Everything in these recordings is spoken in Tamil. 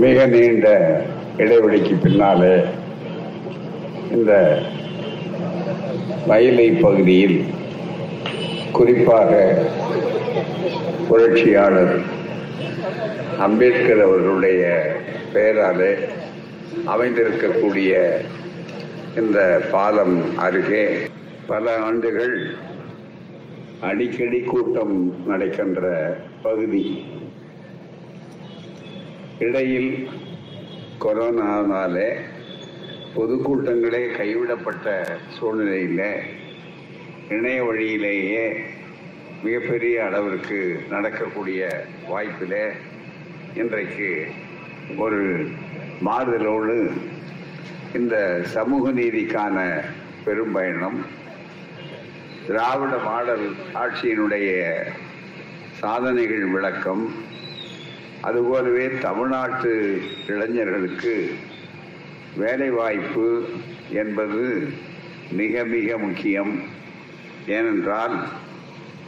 மிக நீண்ட இடைவெளிக்கு பின்னாலே இந்த மயிலை பகுதியில் குறிப்பாக புரட்சியாளர் அம்பேத்கர் அவர்களுடைய பெயராலே அமைந்திருக்கக்கூடிய இந்த பாலம் அருகே பல ஆண்டுகள் அடிக்கடி கூட்டம் நடக்கின்ற பகுதி. இடையில் கொரோனானாலே பொதுக்கூட்டங்களே கைவிடப்பட்ட சூழ்நிலையில் இணைய வழியிலேயே மிகப்பெரிய அளவிற்கு நடக்கக்கூடிய வாய்ப்பில் இன்றைக்கு ஒரு மாறுதலோடு இந்த சமூக நீதிக்கான பெரும்பயணம் திராவிட மாடல் ஆட்சியினுடைய சாதனைகள் விளக்கம் அதுபோலவே தமிழ்நாட்டு இளைஞர்களுக்கு வேலைவாய்ப்பு என்பது மிக மிக முக்கியம். ஏனென்றால்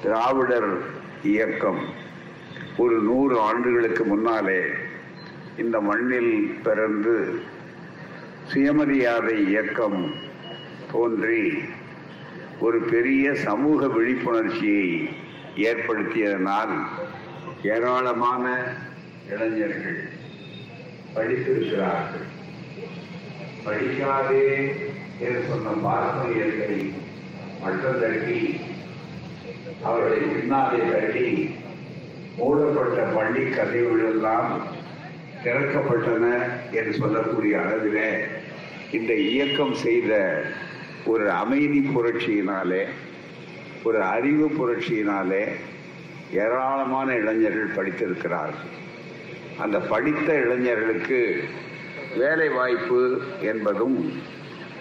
திராவிடர் இயக்கம் ஒரு நூறு ஆண்டுகளுக்கு முன்னாலே இந்த மண்ணில் பிறந்து சுயமரியாதை இயக்கம் தோன்றி ஒரு பெரிய சமூக விழிப்புணர்ச்சியை ஏற்படுத்தியதனால் ஏராளமான இளைஞர்கள் படித்திருக்கிறார்கள். படிக்காதே என்று சொன்ன பார்ப்பனியர்களை மட்டம் தட்டி அவர்களை பின்னாலே தட்டி மூடப்பட்ட பள்ளி கதைகளெல்லாம் திறக்கப்பட்டன என்று சொல்லக்கூடிய அளவில் இந்த இயக்கம் செய்த ஒரு அமைதி புரட்சியினாலே ஒரு அறிவு புரட்சியினாலே ஏராளமான இளைஞர்கள் படித்திருக்கிறார்கள். அந்த படித்த இளைஞர்களுக்கு வேலை வாய்ப்பு என்பதும்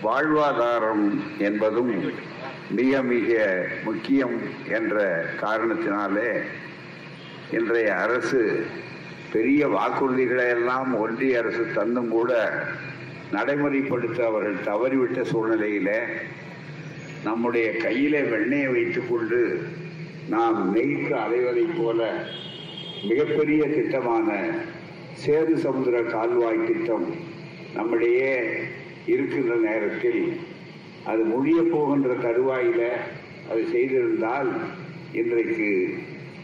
வாழ்வாதாரம் என்பதும் மிக மிக முக்கியம் என்ற காரணத்தினாலே இன்றைய அரசு பெரிய வாக்குறுதிகளை எல்லாம் ஒன்றிய அரசு தந்தும் கூட நடைமுறைப்படுத்த அவர்கள் தவறிவிட்ட சூழ்நிலையில நம்முடைய கையிலே வெண்ணெயை வைத்துக்கொண்டு நாம் நெய்க்கு அலைவதைப் போல மிகப்பெரிய திட்டமான சேது சமுத்திர கால்வாய் திட்டம் நம்மிடையே இருக்கின்ற நேரத்தில் அது முடிய போகின்ற தருவாயில அது செய்திருந்தால் இன்றைக்கு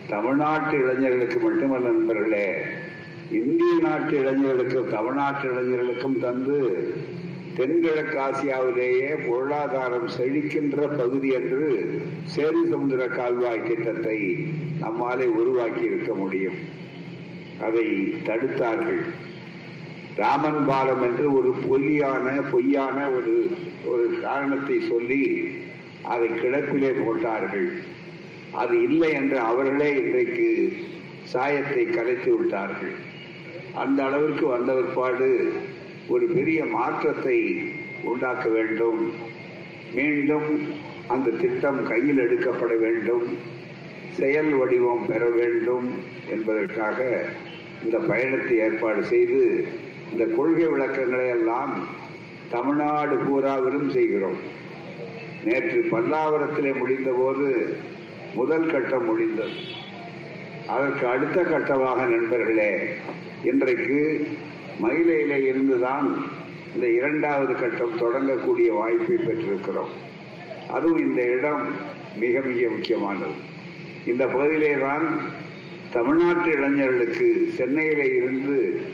தமிழ்நாட்டு இளைஞர்களுக்கு மட்டுமல்ல நண்பர்களே இந்திய நாட்டு இளைஞர்களுக்கும் தமிழ்நாட்டு இளைஞர்களுக்கும் தந்து தென்கிழக்கு ஆசியாவிலேயே பொருளாதாரம் செழிக்கின்ற பகுதி என்று சேரி சமுதிர கால்வாய் திட்டத்தை நம்மாலே உருவாக்கி இருக்க முடியும். அதை தடுத்தார்கள். ராமன் பாலம் என்று ஒரு பொய்யான பொய்யான ஒரு ஒரு காரணத்தை சொல்லி அதை கிடப்பிலே போட்டார்கள். அது இல்லை என்று அவர்களே இன்றைக்கு சாயத்தை கலைத்து விட்டார்கள். அந்த அளவிற்கு வந்த பிற்பாடு ஒரு பெரிய மாற்றத்தை உண்டாக்க வேண்டும். மீண்டும் அந்த திட்டம் கையில் எடுக்கப்பட வேண்டும். செயல் வடிவம் பெற வேண்டும் என்பதற்காக இந்த பயணத்தை ஏற்பாடு செய்து இந்த கொள்கை விளக்கங்களை எல்லாம் தமிழ்நாடு பூராவிலும் செய்கிறோம். நேற்று பல்லாவரத்திலே முடிந்தபோது முதல் கட்டம் முடிந்தது. அதற்கு அடுத்த கட்டமாக நண்பர்களே இன்றைக்கு மயிலையில இருந்துதான் இந்த இரண்டாவது கட்டம் தொடங்கக்கூடிய வாய்ப்பை பெற்றிருக்கிறோம். அதுவும் இந்த இடம் மிக மிக முக்கியமானது. இந்த பகுதியிலே தான் தமிழ்நாட்டு இளைஞர்களுக்கு சென்னையில இருந்து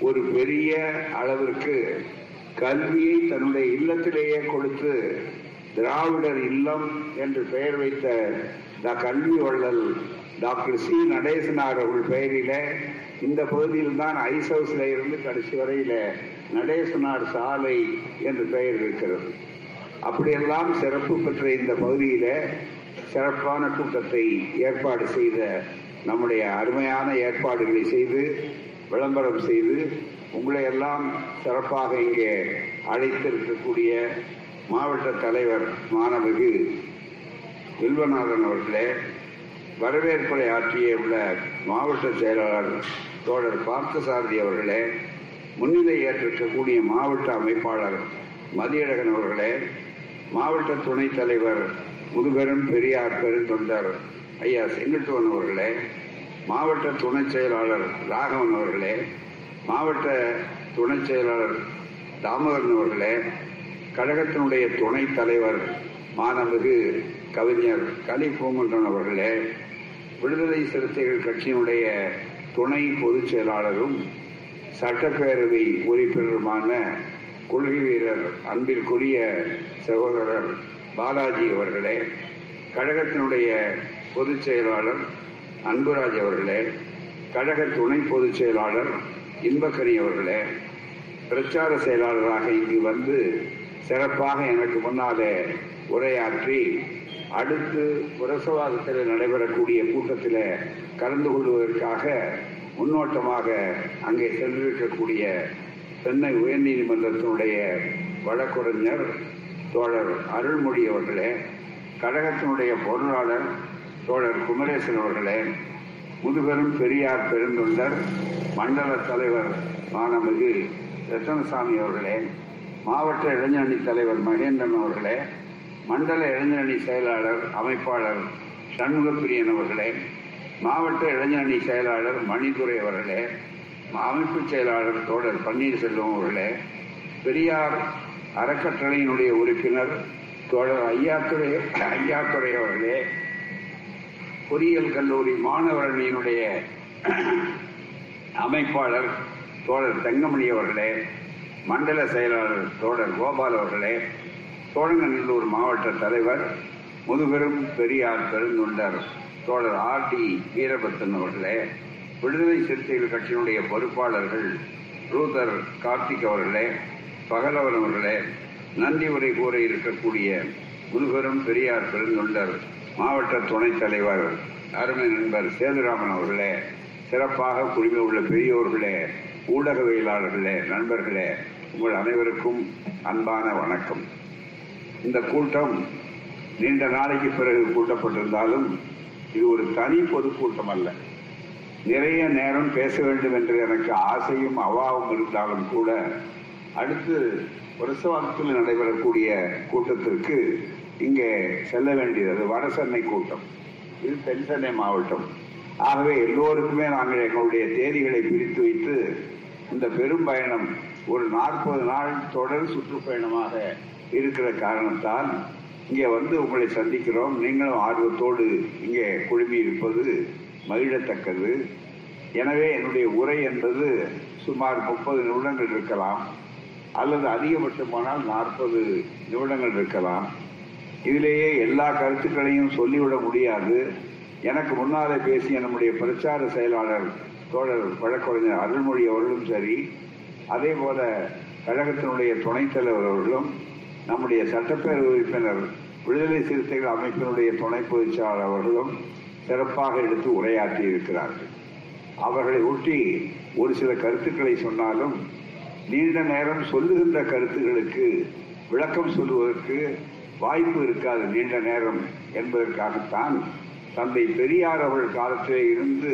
ஒரு பெரிய அளவிற்கு கல்வியை தன்னுடைய இல்லத்திலேயே கொடுத்து திராவிடர் இல்லம் என்று பெயர் வைத்த த கல்வி வள்ளல் டாக்டர் சி. நடேசனார் அவர்கள் பெயரில இந்த பகுதியில் தான் ஐஸ் ஹவுஸ்ல இருந்து கடைசி வரையில நடேசனார் சாலை என்று பெயர் இருக்கிறது. அப்படியெல்லாம் சிறப்பு பெற்ற இந்த பகுதியில சிறப்பான கூட்டத்தை ஏற்பாடு செய்த நம்முடைய அருமையான ஏற்பாடுகளை செய்து விளம்பரம் செய்து உங்களை எல்லாம் சிறப்பாக இங்கே அழைத்திருக்கக்கூடிய மாவட்ட தலைவர் மாணவகு வில்வநாதன் அவர்களே வரவேற்புரை ஆற்றிய உள்ள மாவட்ட செயலாளர் தோழர் பார்த்தசாரதி அவர்களே முன்னிலை ஏற்றிருக்கக்கூடிய மாவட்ட அமைப்பாளர் மதியழகன் அவர்களே மாவட்ட துணைத் தலைவர் முதுபெரும் பெரியார் பெருந்தொண்டர் ஐயா செங்கட்டுவன் அவர்களே மாவட்ட துணை செயலாளர் ராகவன் அவர்களே மாவட்ட துணை செயலாளர் தாமோதரன் அவர்களே கழகத்தினுடைய துணைத் தலைவர் மாணமிகு கவிஞர் கலி பூமன்றன் அவர்களே விடுதலை சிறுத்தைகள் கட்சியினுடைய துணை பொதுச் செயலாளரும் சட்டப்பேரவை உறுப்பினருமான கொள்கை வீரர் அன்பிற்குரிய சகோதரர் பாலாஜி அவர்களே கழகத்தினுடைய பொதுச் செயலாளர் அன்புராஜ் அவர்களே கழக துணை பொதுச் செயலாளர் இன்பக்கனி அவர்களே பிரச்சார செயலாளராக இங்கு வந்து சிறப்பாக எனக்கு முன்னாலே உரையாற்றி அடுத்து புரசவாதத்தில் நடைபெறக்கூடிய கூட்டத்தில் கலந்து கொள்வதற்காக முன்னோட்டமாக அங்கே சென்றிருக்கக்கூடிய சென்னை உயர்நீதிமன்றத்தினுடைய வழக்குரைஞர் தோழர் அருள்மொழி அவர்களே கழகத்தினுடைய பொருளாளர் தோழர் குமரேசன் அவர்களே முதுபெரும் பெரியார் பெருந்தொண்டர் மண்டல தலைவர் மாணமிகு ரத்தனசாமி அவர்களே மாவட்ட இளைஞரணி தலைவர் மகேந்திரன் அவர்களே மண்டல இளைஞரணி செயலாளர் அமைப்பாளர் சண்முகப்பிரியன் அவர்களே மாவட்ட இளைஞரணி செயலாளர் மணிதுரை அவர்களே அமைப்பு செயலாளர் தோழர் பன்னீர்செல்வம் அவர்களே பெரியார் அறக்கட்டளையினுடைய உறுப்பினர் தோழர் ஐயாத்துறை ஐயாத்துறை அவர்களே பொறியியல் கல்லூரி மாணவரணியினுடைய அமைப்பாளர் தோழர் தங்கமணி அவர்களே மண்டல செயலாளர் தோழர் கோபால் அவர்களே சோழங்கநல்லூர் மாவட்ட தலைவர் முதுபெரும் பெரியார் பெருந்தொண்டர் தோழர் ஆர் டி வீரபத்தன் அவர்களே விடுதலை சிறுத்தைகள் கட்சியினுடைய பொறுப்பாளர்கள் ரூதர் கார்த்திக் அவர்களே பகலவன் அவர்களே நன்றி உரை கூற இருக்கக்கூடிய முதுபெரும் பெரியார் பெருந்தொண்டர் மாவட்ட துணைத் தலைவர் அருமை நண்பர் சேதுராமன் அவர்களே சிறப்பாக குடிமை உள்ள பெரியோர்களே ஊடகவியலாளர்களே நண்பர்களே உங்கள் அனைவருக்கும் அன்பான வணக்கம். இந்த கூட்டம் நீண்ட நாளைக்கு பிறகு கூட்டப்பட்டிருந்தாலும் இது ஒரு தனி பொதுக்கூட்டம் அல்ல. நிறைய நேரம் பேச வேண்டும் என்று எனக்கு ஆசையும் அவாவும் இருந்தாலும் கூட அடுத்து வருஷவாக்கத்தில் நடைபெறக்கூடிய கூட்டத்திற்கு இங்கே செல்ல வேண்டியது வடசென்னை கூட்டம். இது தென் சென்னை மாவட்டம். ஆகவே எல்லோருக்குமே நாங்கள் எங்களுடைய தேதிகளை பிரித்து வைத்து இந்த பெரும் பயணம் ஒரு நாற்பது நாள் தொடர் சுற்றுப்பயணமாக இருக்கிற காரணத்தால் இங்கே வந்து உங்களை சந்திக்கிறோம். நீங்களும் ஆர்வத்தோடு இங்கே குழுமி இருப்பது மகிழத்தக்கது. எனவே என்னுடைய உரை என்பது சுமார் முப்பது நிமிடங்கள் இருக்கலாம் அல்லது அதிகபட்சமானால் நாற்பது நிமிடங்கள் இருக்கலாம். இதிலேயே எல்லா கருத்துக்களையும் சொல்லிவிட முடியாது. எனக்கு முன்னாலே பேசிய நம்முடைய பிரச்சார செயலாளர் தோழர் வழக்கறிஞர் அருள்மொழி அவர்களும் சரி அதே போல கழகத்தினுடைய துணைத் தலைவர் அவர்களும் நம்முடைய சட்டப்பேரவை உறுப்பினர் விடுதலை சிறுத்தைகள் அமைப்பினுடைய துணை பொதுச்செயலாளர் அவர்களும் சிறப்பாக எடுத்து உரையாற்றி இருக்கிறார்கள். அவர்களை ஒட்டி ஒரு சில கருத்துக்களை சொன்னாலும் நீண்ட நேரம் சொல்லுகின்ற கருத்துகளுக்கு விளக்கம் சொல்லுவதற்கு வாய்ப்பு இருக்காது நீண்ட நேரம் என்பதற்காகத்தான் தந்தை பெரியார் அவர்கள் காலத்திலே இருந்து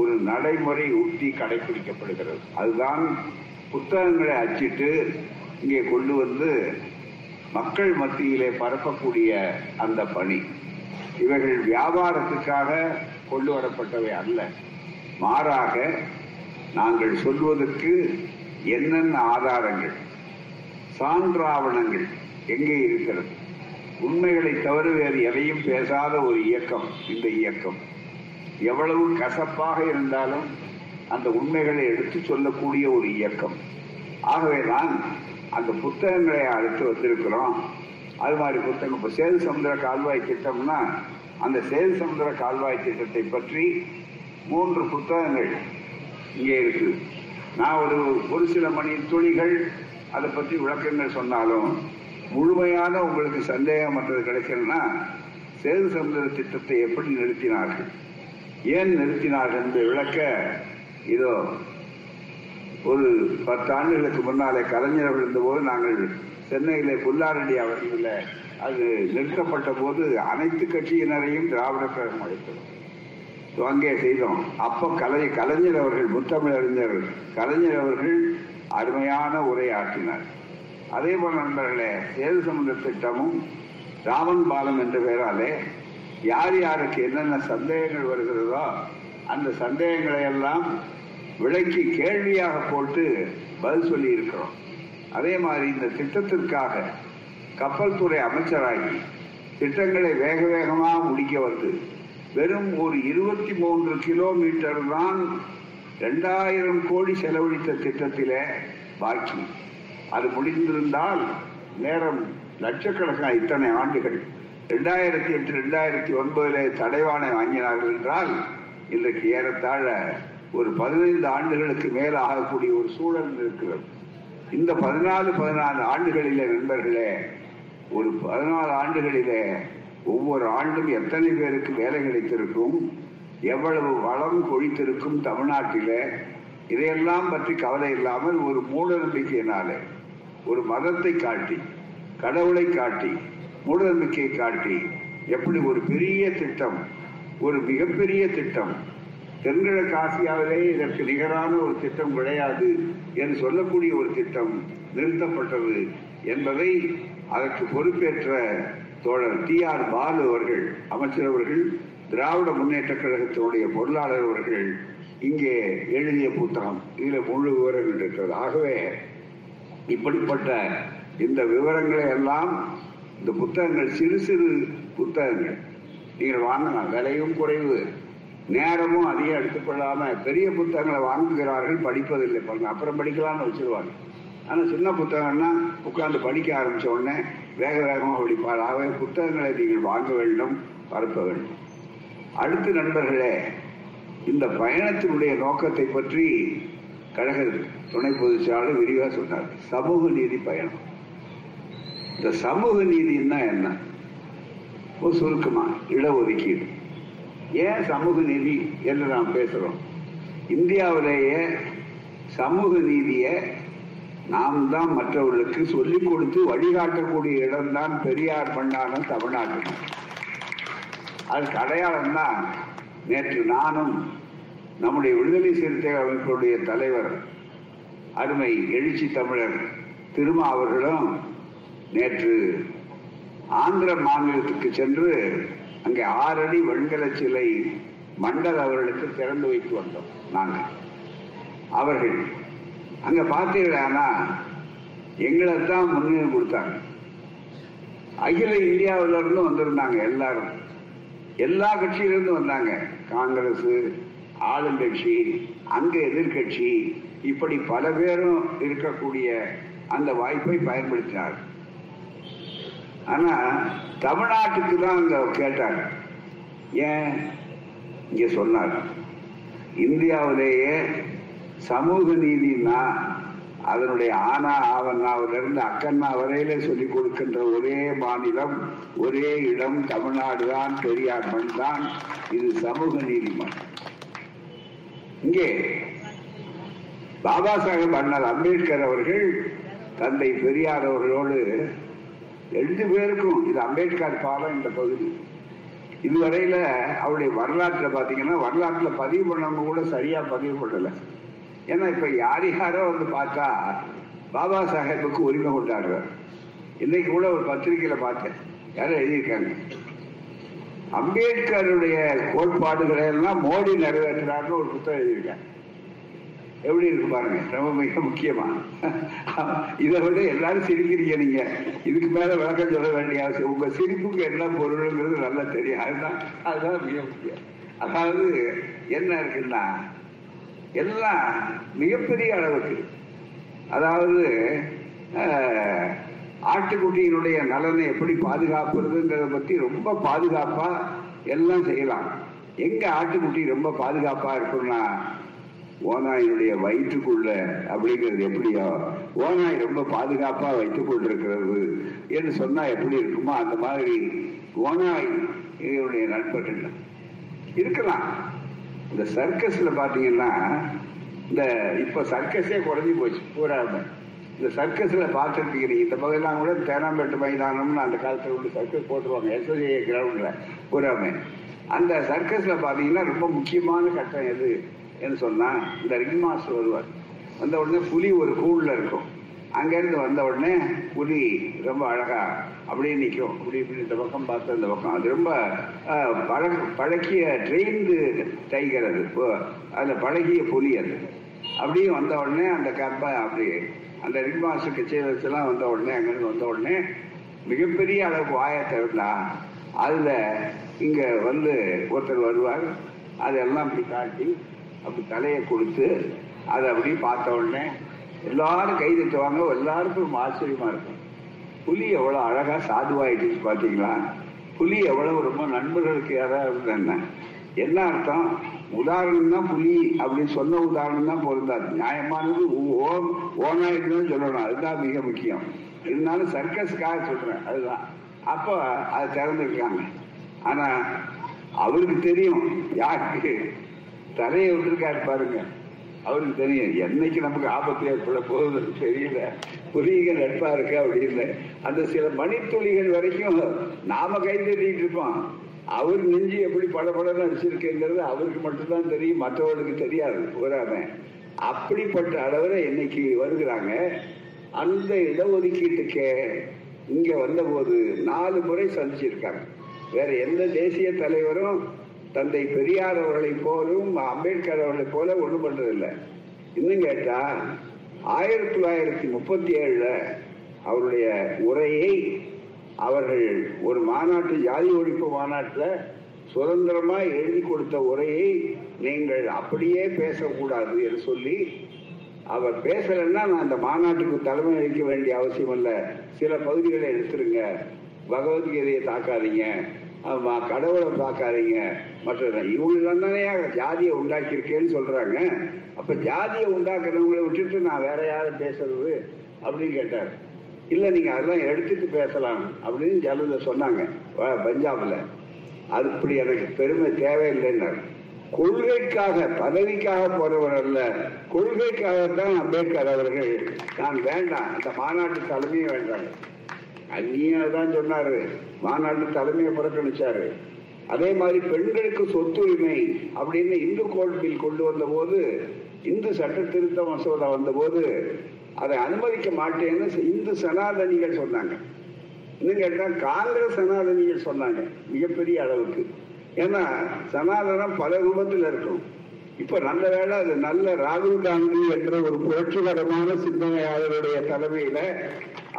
ஒரு நடைமுறை உத்தி கடைபிடிக்கப்படுகிறது. அதுதான் புத்தகங்களை அச்சிட்டு இங்கே கொண்டு வந்து மக்கள் மத்தியிலே பரப்பக்கூடிய அந்த பணி. இவைகள் வியாபாரத்துக்காக கொண்டு வரப்பட்டவை அல்ல. மாறாக நாங்கள் சொல்வதற்கு என்னென்ன ஆதாரங்கள் சான்றாவணங்கள் எங்கே இருக்கிறது? உண்மைகளை தவிர வேறு எதையும் பேசாத ஒரு இயக்கம் இந்த இயக்கம். எவ்வளவு கசப்பாக இருந்தாலும் அந்த உண்மைகளை எடுத்து சொல்லக்கூடிய ஒரு இயக்கம். ஆகவேதான் அந்த புத்தகங்களை அடுத்து வந்திருக்கிறோம் அது மாதிரி புத்தகம். இப்போ சேது சமுதிர கால்வாய் திட்டம்னா அந்த சேது சமுதிர கால்வாய் திட்டத்தை பற்றி மூன்று புத்தகங்கள் இங்கே இருக்கு. நான் ஒரு ஒரு சில மணி துளிகள் அதை பற்றி விளக்கங்கள் சொன்னாலும் முழுமையான உங்களுக்கு சந்தேகம் மற்றது கிடைக்கலன்னா சேது சமுதிர திட்டத்தை எப்படி நிறுத்தினார்கள்? ஏன் நிறுத்தினார்கள் என்று விளக்க இதோ ஒரு பத்து ஆண்டுகளுக்கு முன்னாலே கலைஞர் இருந்தபோது நாங்கள் சென்னையிலே புல்லாரடி அவர்களில் அது நிறுத்தப்பட்ட போது அனைத்து கட்சியினரையும் திராவிட கழகம் அழைத்தோம் அங்கே செய்தோம். அப்போ கலை கலைஞர் அவர்கள் முத்தமிழறிஞர் கலைஞர் அவர்கள் அருமையான உரை ஆற்றினார். அதே போல நண்பர்களே சேது சமுதிர திட்டமும் ராமன் பாலம் என்ற பெயராலே யார் யாருக்கு என்னென்ன சந்தேகங்கள் வருகிறதோ அந்த சந்தேகங்களை எல்லாம் விலைக்கு கேள்வியாக போட்டு பதில் சொல்லி இருக்கிறோம் அதே மாதிரி இந்த திட்டத்திற்காக கப்பல் துறை அமைச்சராகி திட்டங்களை வேக வேகமாக முடிக்க வந்து வெறும் ஒரு இருபத்தி மூன்று கிலோமீட்டர் தான் ரெண்டாயிரம் கோடி செலவழித்த திட்டத்தில் பாக்கி. அது முடிந்திருந்தால் நேரம் லட்சக்கணக்கான இத்தனை ஆண்டுகள் ரெண்டாயிரத்தி எட்டு ரெண்டாயிரத்தி ஒன்பதில் தடைவானை வாங்கினார்கள் என்றால் இன்றைக்கு ஏறத்தாழ ஒரு பதினைந்து ஆண்டுகளுக்கு மேல் ஆகக்கூடிய ஒரு சூழல் இருக்கிறது. இந்த பதினாலு பதினாலு ஆண்டுகளிலே நண்பர்களே ஒரு பதினாலு ஆண்டுகளிலே ஒவ்வொரு ஆண்டும் எத்தனை பேருக்கு வேலை கிடைத்திருக்கும் எவ்வளவு வளம் கொழித்திருக்கும் தமிழ்நாட்டிலே இதையெல்லாம் பற்றி கவலை இல்லாமல் ஒரு மூட நம்பிக்கையினாலே ஒரு மதத்தை காட்டி கடவுளை காட்டி மூட நம்பிக்கையை காட்டி எப்படி ஒரு பெரிய திட்டம் ஒரு மிகப்பெரிய திட்டம் தென்கிழக்கு ஆசியாவிலே இதற்கு நிகரான ஒரு திட்டம் கிடையாது என்று சொல்லக்கூடிய ஒரு திட்டம் நிறுத்தப்பட்டது என்பதை அதற்கு பொறுப்பேற்ற தோழர் டி ஆர் பாலு அவர்கள் அமைச்சர் அவர்கள் திராவிட முன்னேற்ற கழகத்தினுடைய பொருளாளர் அவர்கள் இங்கே எழுதிய புத்தகம். இதில் முழு விவரங்கள் இருக்கிறது. ஆகவே இப்படிப்பட்ட இந்த விவரங்களை எல்லாம் இந்த புத்தகங்கள் சிறு சிறு புத்தகங்கள். நீங்கள் வாங்கலாம் விலையும் குறைவு. நேரமும் அதிகம் எடுத்துக்கொள்ளாம பெரிய புத்தகங்களை வாங்குகிறார்கள் படிப்பதில்லை. பாருங்க அப்புறம் படிக்கலாம்னு வச்சிருவாங்க. ஆனால் சின்ன புத்தகம்னா உட்கார்ந்து படிக்க ஆரம்பிச்ச உடனே வேக வேகமாக படிப்பார் ஆகவே புத்தகங்களை நீங்கள் வாங்க வேண்டும் பரப்ப வேண்டும். அடுத்து நண்பர்களே இந்த பயணத்தினுடைய நோக்கத்தை பற்றி கழக துணை பொதுச்சாளர் விரிவாக சொன்னார். சமூக நீதி பயணம். இந்த சமூக நீதினா என்ன? ஒரு சுருக்கமா இடஒதுக்கீடு. ஏன் சமூக நீதி என்று நாம் பேசுறோம்? இந்தியாவிலேயே சமூக நீதியை நாம் தான் மற்றவர்களுக்கு சொல்லிக் கொடுத்து வழிகாட்டக்கூடிய இடம்தான் பெரியார் பண்ணாலும் தமிழ்நாட்டு அதுக்கு அடையாளம் தான். நேற்று நானும் நம்முடைய விடுதலை சிறுத்தை அமைப்புடைய தலைவர் அருமை எழுச்சி தமிழர் திருமா அவர்களும் நேற்று ஆந்திர மாநிலத்துக்கு சென்று அங்கே ஆறடி வெண்கல சிலை மண்டல் அவர்களுக்கு திறந்து வைத்து வந்தோம் நாங்கள். அவர்கள் அங்க பார்த்தீங்கன்னா எங்களை தான் முன்னுரிமை கொடுத்தாங்க. அகில இந்தியாவில இருந்து வந்திருந்தாங்க எல்லாரும். எல்லா கட்சியிலிருந்து வந்தாங்க. காங்கிரஸ் ஆளுங்கட்சி அங்க எதிர்கட்சி இப்படி பல பேரும் இருக்கக்கூடிய அந்த வாய்ப்பை பயன்படுத்தினார் ஆனா தமிழ்நாட்டுக்கு தான் அங்க கேட்டாங்க. ஏன்? இங்க சொன்னார் இந்தியாவிலேயே சமூக நீதினா அதனுடைய ஆனா ஆவண்ணாவிலிருந்து அக்கண்ணா வரையில சொல்லிக் கொடுக்கின்ற ஒரே மாநிலம் ஒரே இடம் தமிழ்நாடு தான் பெரியார் மண் தான் இது சமூக நீதி மண். இங்கே பாபா சாஹேப் அண்ணல் அம்பேத்கர் அவர்கள் தந்தை பெரியார் அவர்களோடு ரெண்டு பேருக்கும் இது அம்பேத்கர் பாலம் இந்த பகுதி. இதுவரையில அவருடைய வரலாற்றை பாத்தீங்கன்னா வரலாற்றுல பதிவு பண்ணவங்க கூட சரியா பதிவு பண்ணல. ஏன்னா இப்ப யார் யாரோ வந்து பார்த்தா பாபா சாஹேபுக்கு உரிமை கொண்டாடுறார். இன்னைக்கு கூட ஒரு பத்திரிகையில பார்த்தேன். யாரும் எழுதியிருக்காங்க. அம்பேத்கருடைய கோட்பாடுகளை எல்லாம் மோடி நிறைவேற்றினார்னு ஒரு புத்தகம் எழுதியிருக்காங்க. எப்படி இருக்கு பாருங்க ரொம்ப மிக முக்கியமா. இதை விட எல்லாரும் சிரிக்கிறீங்க நீங்க. இதுக்கு மேல விளக்கம் சொல்ல வேண்டிய அவசியம். உங்க சிரிப்புக்கு என்ன பொருளுங்கிறது நல்லா தெரியும். அதுதான் அதுதான் மிக முக்கியம். அதாவது என்ன இருக்குன்னா எல்லாம் மிகப்பெரிய அளவுக்கு. அதாவது ஆட்டுக்குட்டியினுடைய நலனை எப்படி பாதுகாப்புறதுங்கிறத பத்தி ரொம்ப பாதுகாப்பா எல்லாம் செய்யலாம். எங்க ஆட்டுக்குட்டி ரொம்ப பாதுகாப்பா இருக்கும்னா ஓநாயினுடைய வயிற்றுக்குள்ள அப்படிங்கிறது எப்படியோ ஓநாய் ரொம்ப பாதுகாப்பா வைத்துக் கொண்டிருக்கிறது என்று சொன்னா எப்படி இருக்குமோ அந்த மாதிரி ஓநாய் இதனுடைய நண்பர்கள் இருக்கலாம். இந்த சர்க்கஸ்ல பாத்தீங்கன்னா இந்த இப்ப சர்க்கஸே குறைஞ்சி போச்சு பூராம இந்த சர்க்கஸ்ல பார்த்துருக்கீங்க இந்த பகுதியெல்லாம் கூட தேனாம்பேட்டு மைதானம்னு அந்த காலத்துல உள்ள சர்க்கஸ் போட்டுருவாங்க எஸ்எஸ்ஏ கிரவுண்ட்ல பூராம அந்த சர்க்கஸ்ல பாத்தீங்கன்னா ரொம்ப முக்கியமான கட்டம் எது? என்று சொன்னா இந்த ரிங் மாஸ்டர் வருவார் வந்த உடனே புலி ஒரு கூழ்ல இருக்கும். அங்கிருந்து வந்த உடனே புலி ரொம்ப அழகா அப்படியே நிற்கும். அப்படி இப்படி இந்த பக்கம் பார்த்து இந்த பக்கம். அது ரொம்ப பழ பழக்கிய ட்ரெயின்டு டைகர் அது. அதில் பழகிய புலி அது. அப்படியே வந்த உடனே அந்த கப்பை அப்படி அந்த ரிங் மாஸ்டர் கச்சேரி வச்செல்லாம் வந்த உடனே அங்கிருந்து வந்த உடனே மிகப்பெரிய அளவுக்கு வாயை திறந்தா அதுல இங்க வந்து ஒருத்தர் வருவார். அதெல்லாம் அப்படி காட்டி அப்படி தலையை கொடுத்து அதை அப்படியே பார்த்த உடனே எல்லாரும் கை தட்டுவாங்க. எல்லாருக்கும் ஆச்சரியமா இருக்கும். புலி எவ்வளவு அழகா சாதுவாயிடுச்சு பாத்தீங்களா புலி எவ்வளவு ரொம்ப நண்பர்களுக்கு யாராவது என்ன? என்ன அர்த்தம்? உதாரணம் தான் புலி அப்படின்னு சொன்ன உதாரணம் தான் பொருந்தாது நியாயமானது ஓம் ஓநாய்க்கு சொல்லணும். அதுதான் மிக முக்கியம். இருந்தாலும் சர்க்கஸ்க்காக சொல்றேன். அதுதான். அப்போ அதை திறந்துருக்காங்க. ஆனா அவருக்கு தெரியும் யாருக்கு? தலையை விட்டுருக்காரு பாருங்க. அவருக்கு தெரியும் என்னைக்கு நமக்கு ஆபத்து ஏற்பட போகுதுன்னு தெரியல. புலிக நட்பா இருக்கு அப்படின்னு. அந்த சில மணித்துளிகள் வரைக்கும் நாம கை தட்டிட்டு இருப்போம். அவர் நெஞ்சு எப்படி படபடன்னு அடிச்சிருக்குங்கிறது அவருக்கு மட்டும்தான் தெரியும் மற்றவர்களுக்கு தெரியாது போறாம. அப்படிப்பட்ட அளவில் இன்னைக்கு வருகிறாங்க? அந்த இடஒதுக்கீட்டுக்கு இங்க வந்தபோது நாலு முறை சந்திச்சிருக்காங்க. வேற எந்த தேசிய தலைவரும் தந்தை பெரியார் அவர்களை போலும் அம்பேத்கர் அவர்களை போல ஒண்ணும் பண்றதில்லை. இன்னும் கேட்டா ஆயிரத்தி தொள்ளாயிரத்தி முப்பத்தி ஏழுல அவருடைய உரையை அவர்கள் ஒரு மாநாட்டு ஜாதி ஒழிப்பு மாநாட்டில் சுதந்திரமா எழுதி கொடுத்த உரையை நீங்கள் அப்படியே பேசக்கூடாது என்று சொல்லி அவர் பேசலைன்னா நான் அந்த மாநாட்டுக்கு தலைமை அளிக்க வேண்டிய அவசியம் இல்லை சில பகுதிகளை எடுத்துருங்க. பகவத்கீதையை தாக்காதீங்க. ஆமாம் கடவுளை பார்க்காதீங்க. மற்ற இவங்க தானே ஜாதியை உண்டாக்கியிருக்கேன்னு சொல்றாங்க. அப்ப ஜாதியை உண்டாக்குறவங்களை விட்டுட்டு நான் வேற யாரும் பேசுறது அப்படின்னு கேட்டார். இல்ல நீங்க அதெல்லாம் எடுத்துட்டு பேசலாம் அப்படின்னு ஜலத சொன்னாங்க பஞ்சாபில் பஞ்சாப்ல. அது இப்படி எனக்கு பெருமை தேவையில்லைன்னாரு. கொள்கைக்காக பதவிக்காக போறவர் அல்ல. கொள்கைக்காகத்தான் அம்பேத்கர் அவர்கள் நான் வேண்டாம் அந்த மாநாட்டு தலைமையை வேண்டாம். அந்நியம் தான் சொன்னாரு. மாநாட்டு தலைமையை புறக்கணிச்சாரு அதே மாதிரி பெண்களுக்கு சொத்துரிமை அப்படின்னு இந்து கோட் பில் கொண்டு வந்த போது இந்து சட்ட திருத்த மசோதா வந்த போது அதை அனுமதிக்க மாட்டேன்னு இந்து சனாதனிகள் சொன்னாங்க. இன்னும் கேட்டால் காங்கிரஸ் சனாதனிகள் சொன்னாங்க மிகப்பெரிய அளவுக்கு. ஏன்னா சனாதனம் பல ரூபத்தில் இருக்கும் இப்ப நல்ல வேளை அது நல்ல ராகுல் காந்தி என்ற ஒரு புரட்சிகரமான சிந்தனையாளருடைய தலைமையில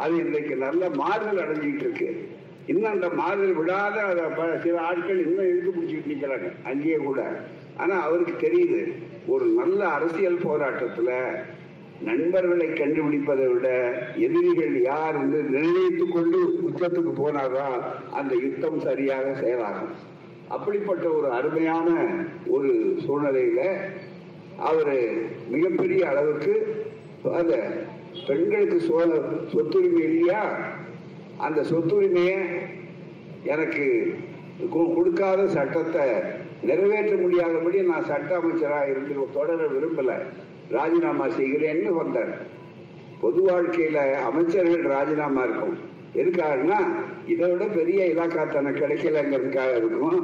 அது இன்றைக்கு நல்ல மாறுதல் அடைஞ்சிட்டு இருக்கு. இன்னும் அந்த மாறுதல் விடாத அதை சில ஆட்கள் இன்னும் இழுத்து பிடிச்சிட்டு நிற்கிறாங்க அங்கேயே கூட. ஆனா அவருக்கு தெரியுது ஒரு நல்ல அரசியல் போராட்டத்துல நண்பர்களை கண்டுபிடிப்பதை விட எதிரிகள் யார் என்று நிர்ணயித்துக் கொண்டு யுத்தத்துக்கு போனாதான் அந்த யுத்தம் சரியாக செயலாகும். அப்படிப்பட்ட ஒரு அருமையான ஒரு சூழ்நிலையில அவரு மிகப்பெரிய அளவுக்கு அந்த பெண்களுக்கு சோழ சொத்துரிமை இல்லையா? அந்த சொத்துரிமையை எனக்கு கொடுக்காத சட்டத்தை நிறைவேற்ற முடியாதபடி நான் சட்ட அமைச்சராக இருந்து தொடர விரும்பல. ராஜினாமா செய்கிறேன்னு வந்தார் பொது வாழ்க்கையில அமைச்சர்கள் ராஜினாமா இருக்கும். எதுக்காகனா இதை விட பெரிய இலாக்கா தனக்கு கிடைக்கலங்கிறதுக்காக இருக்கும்.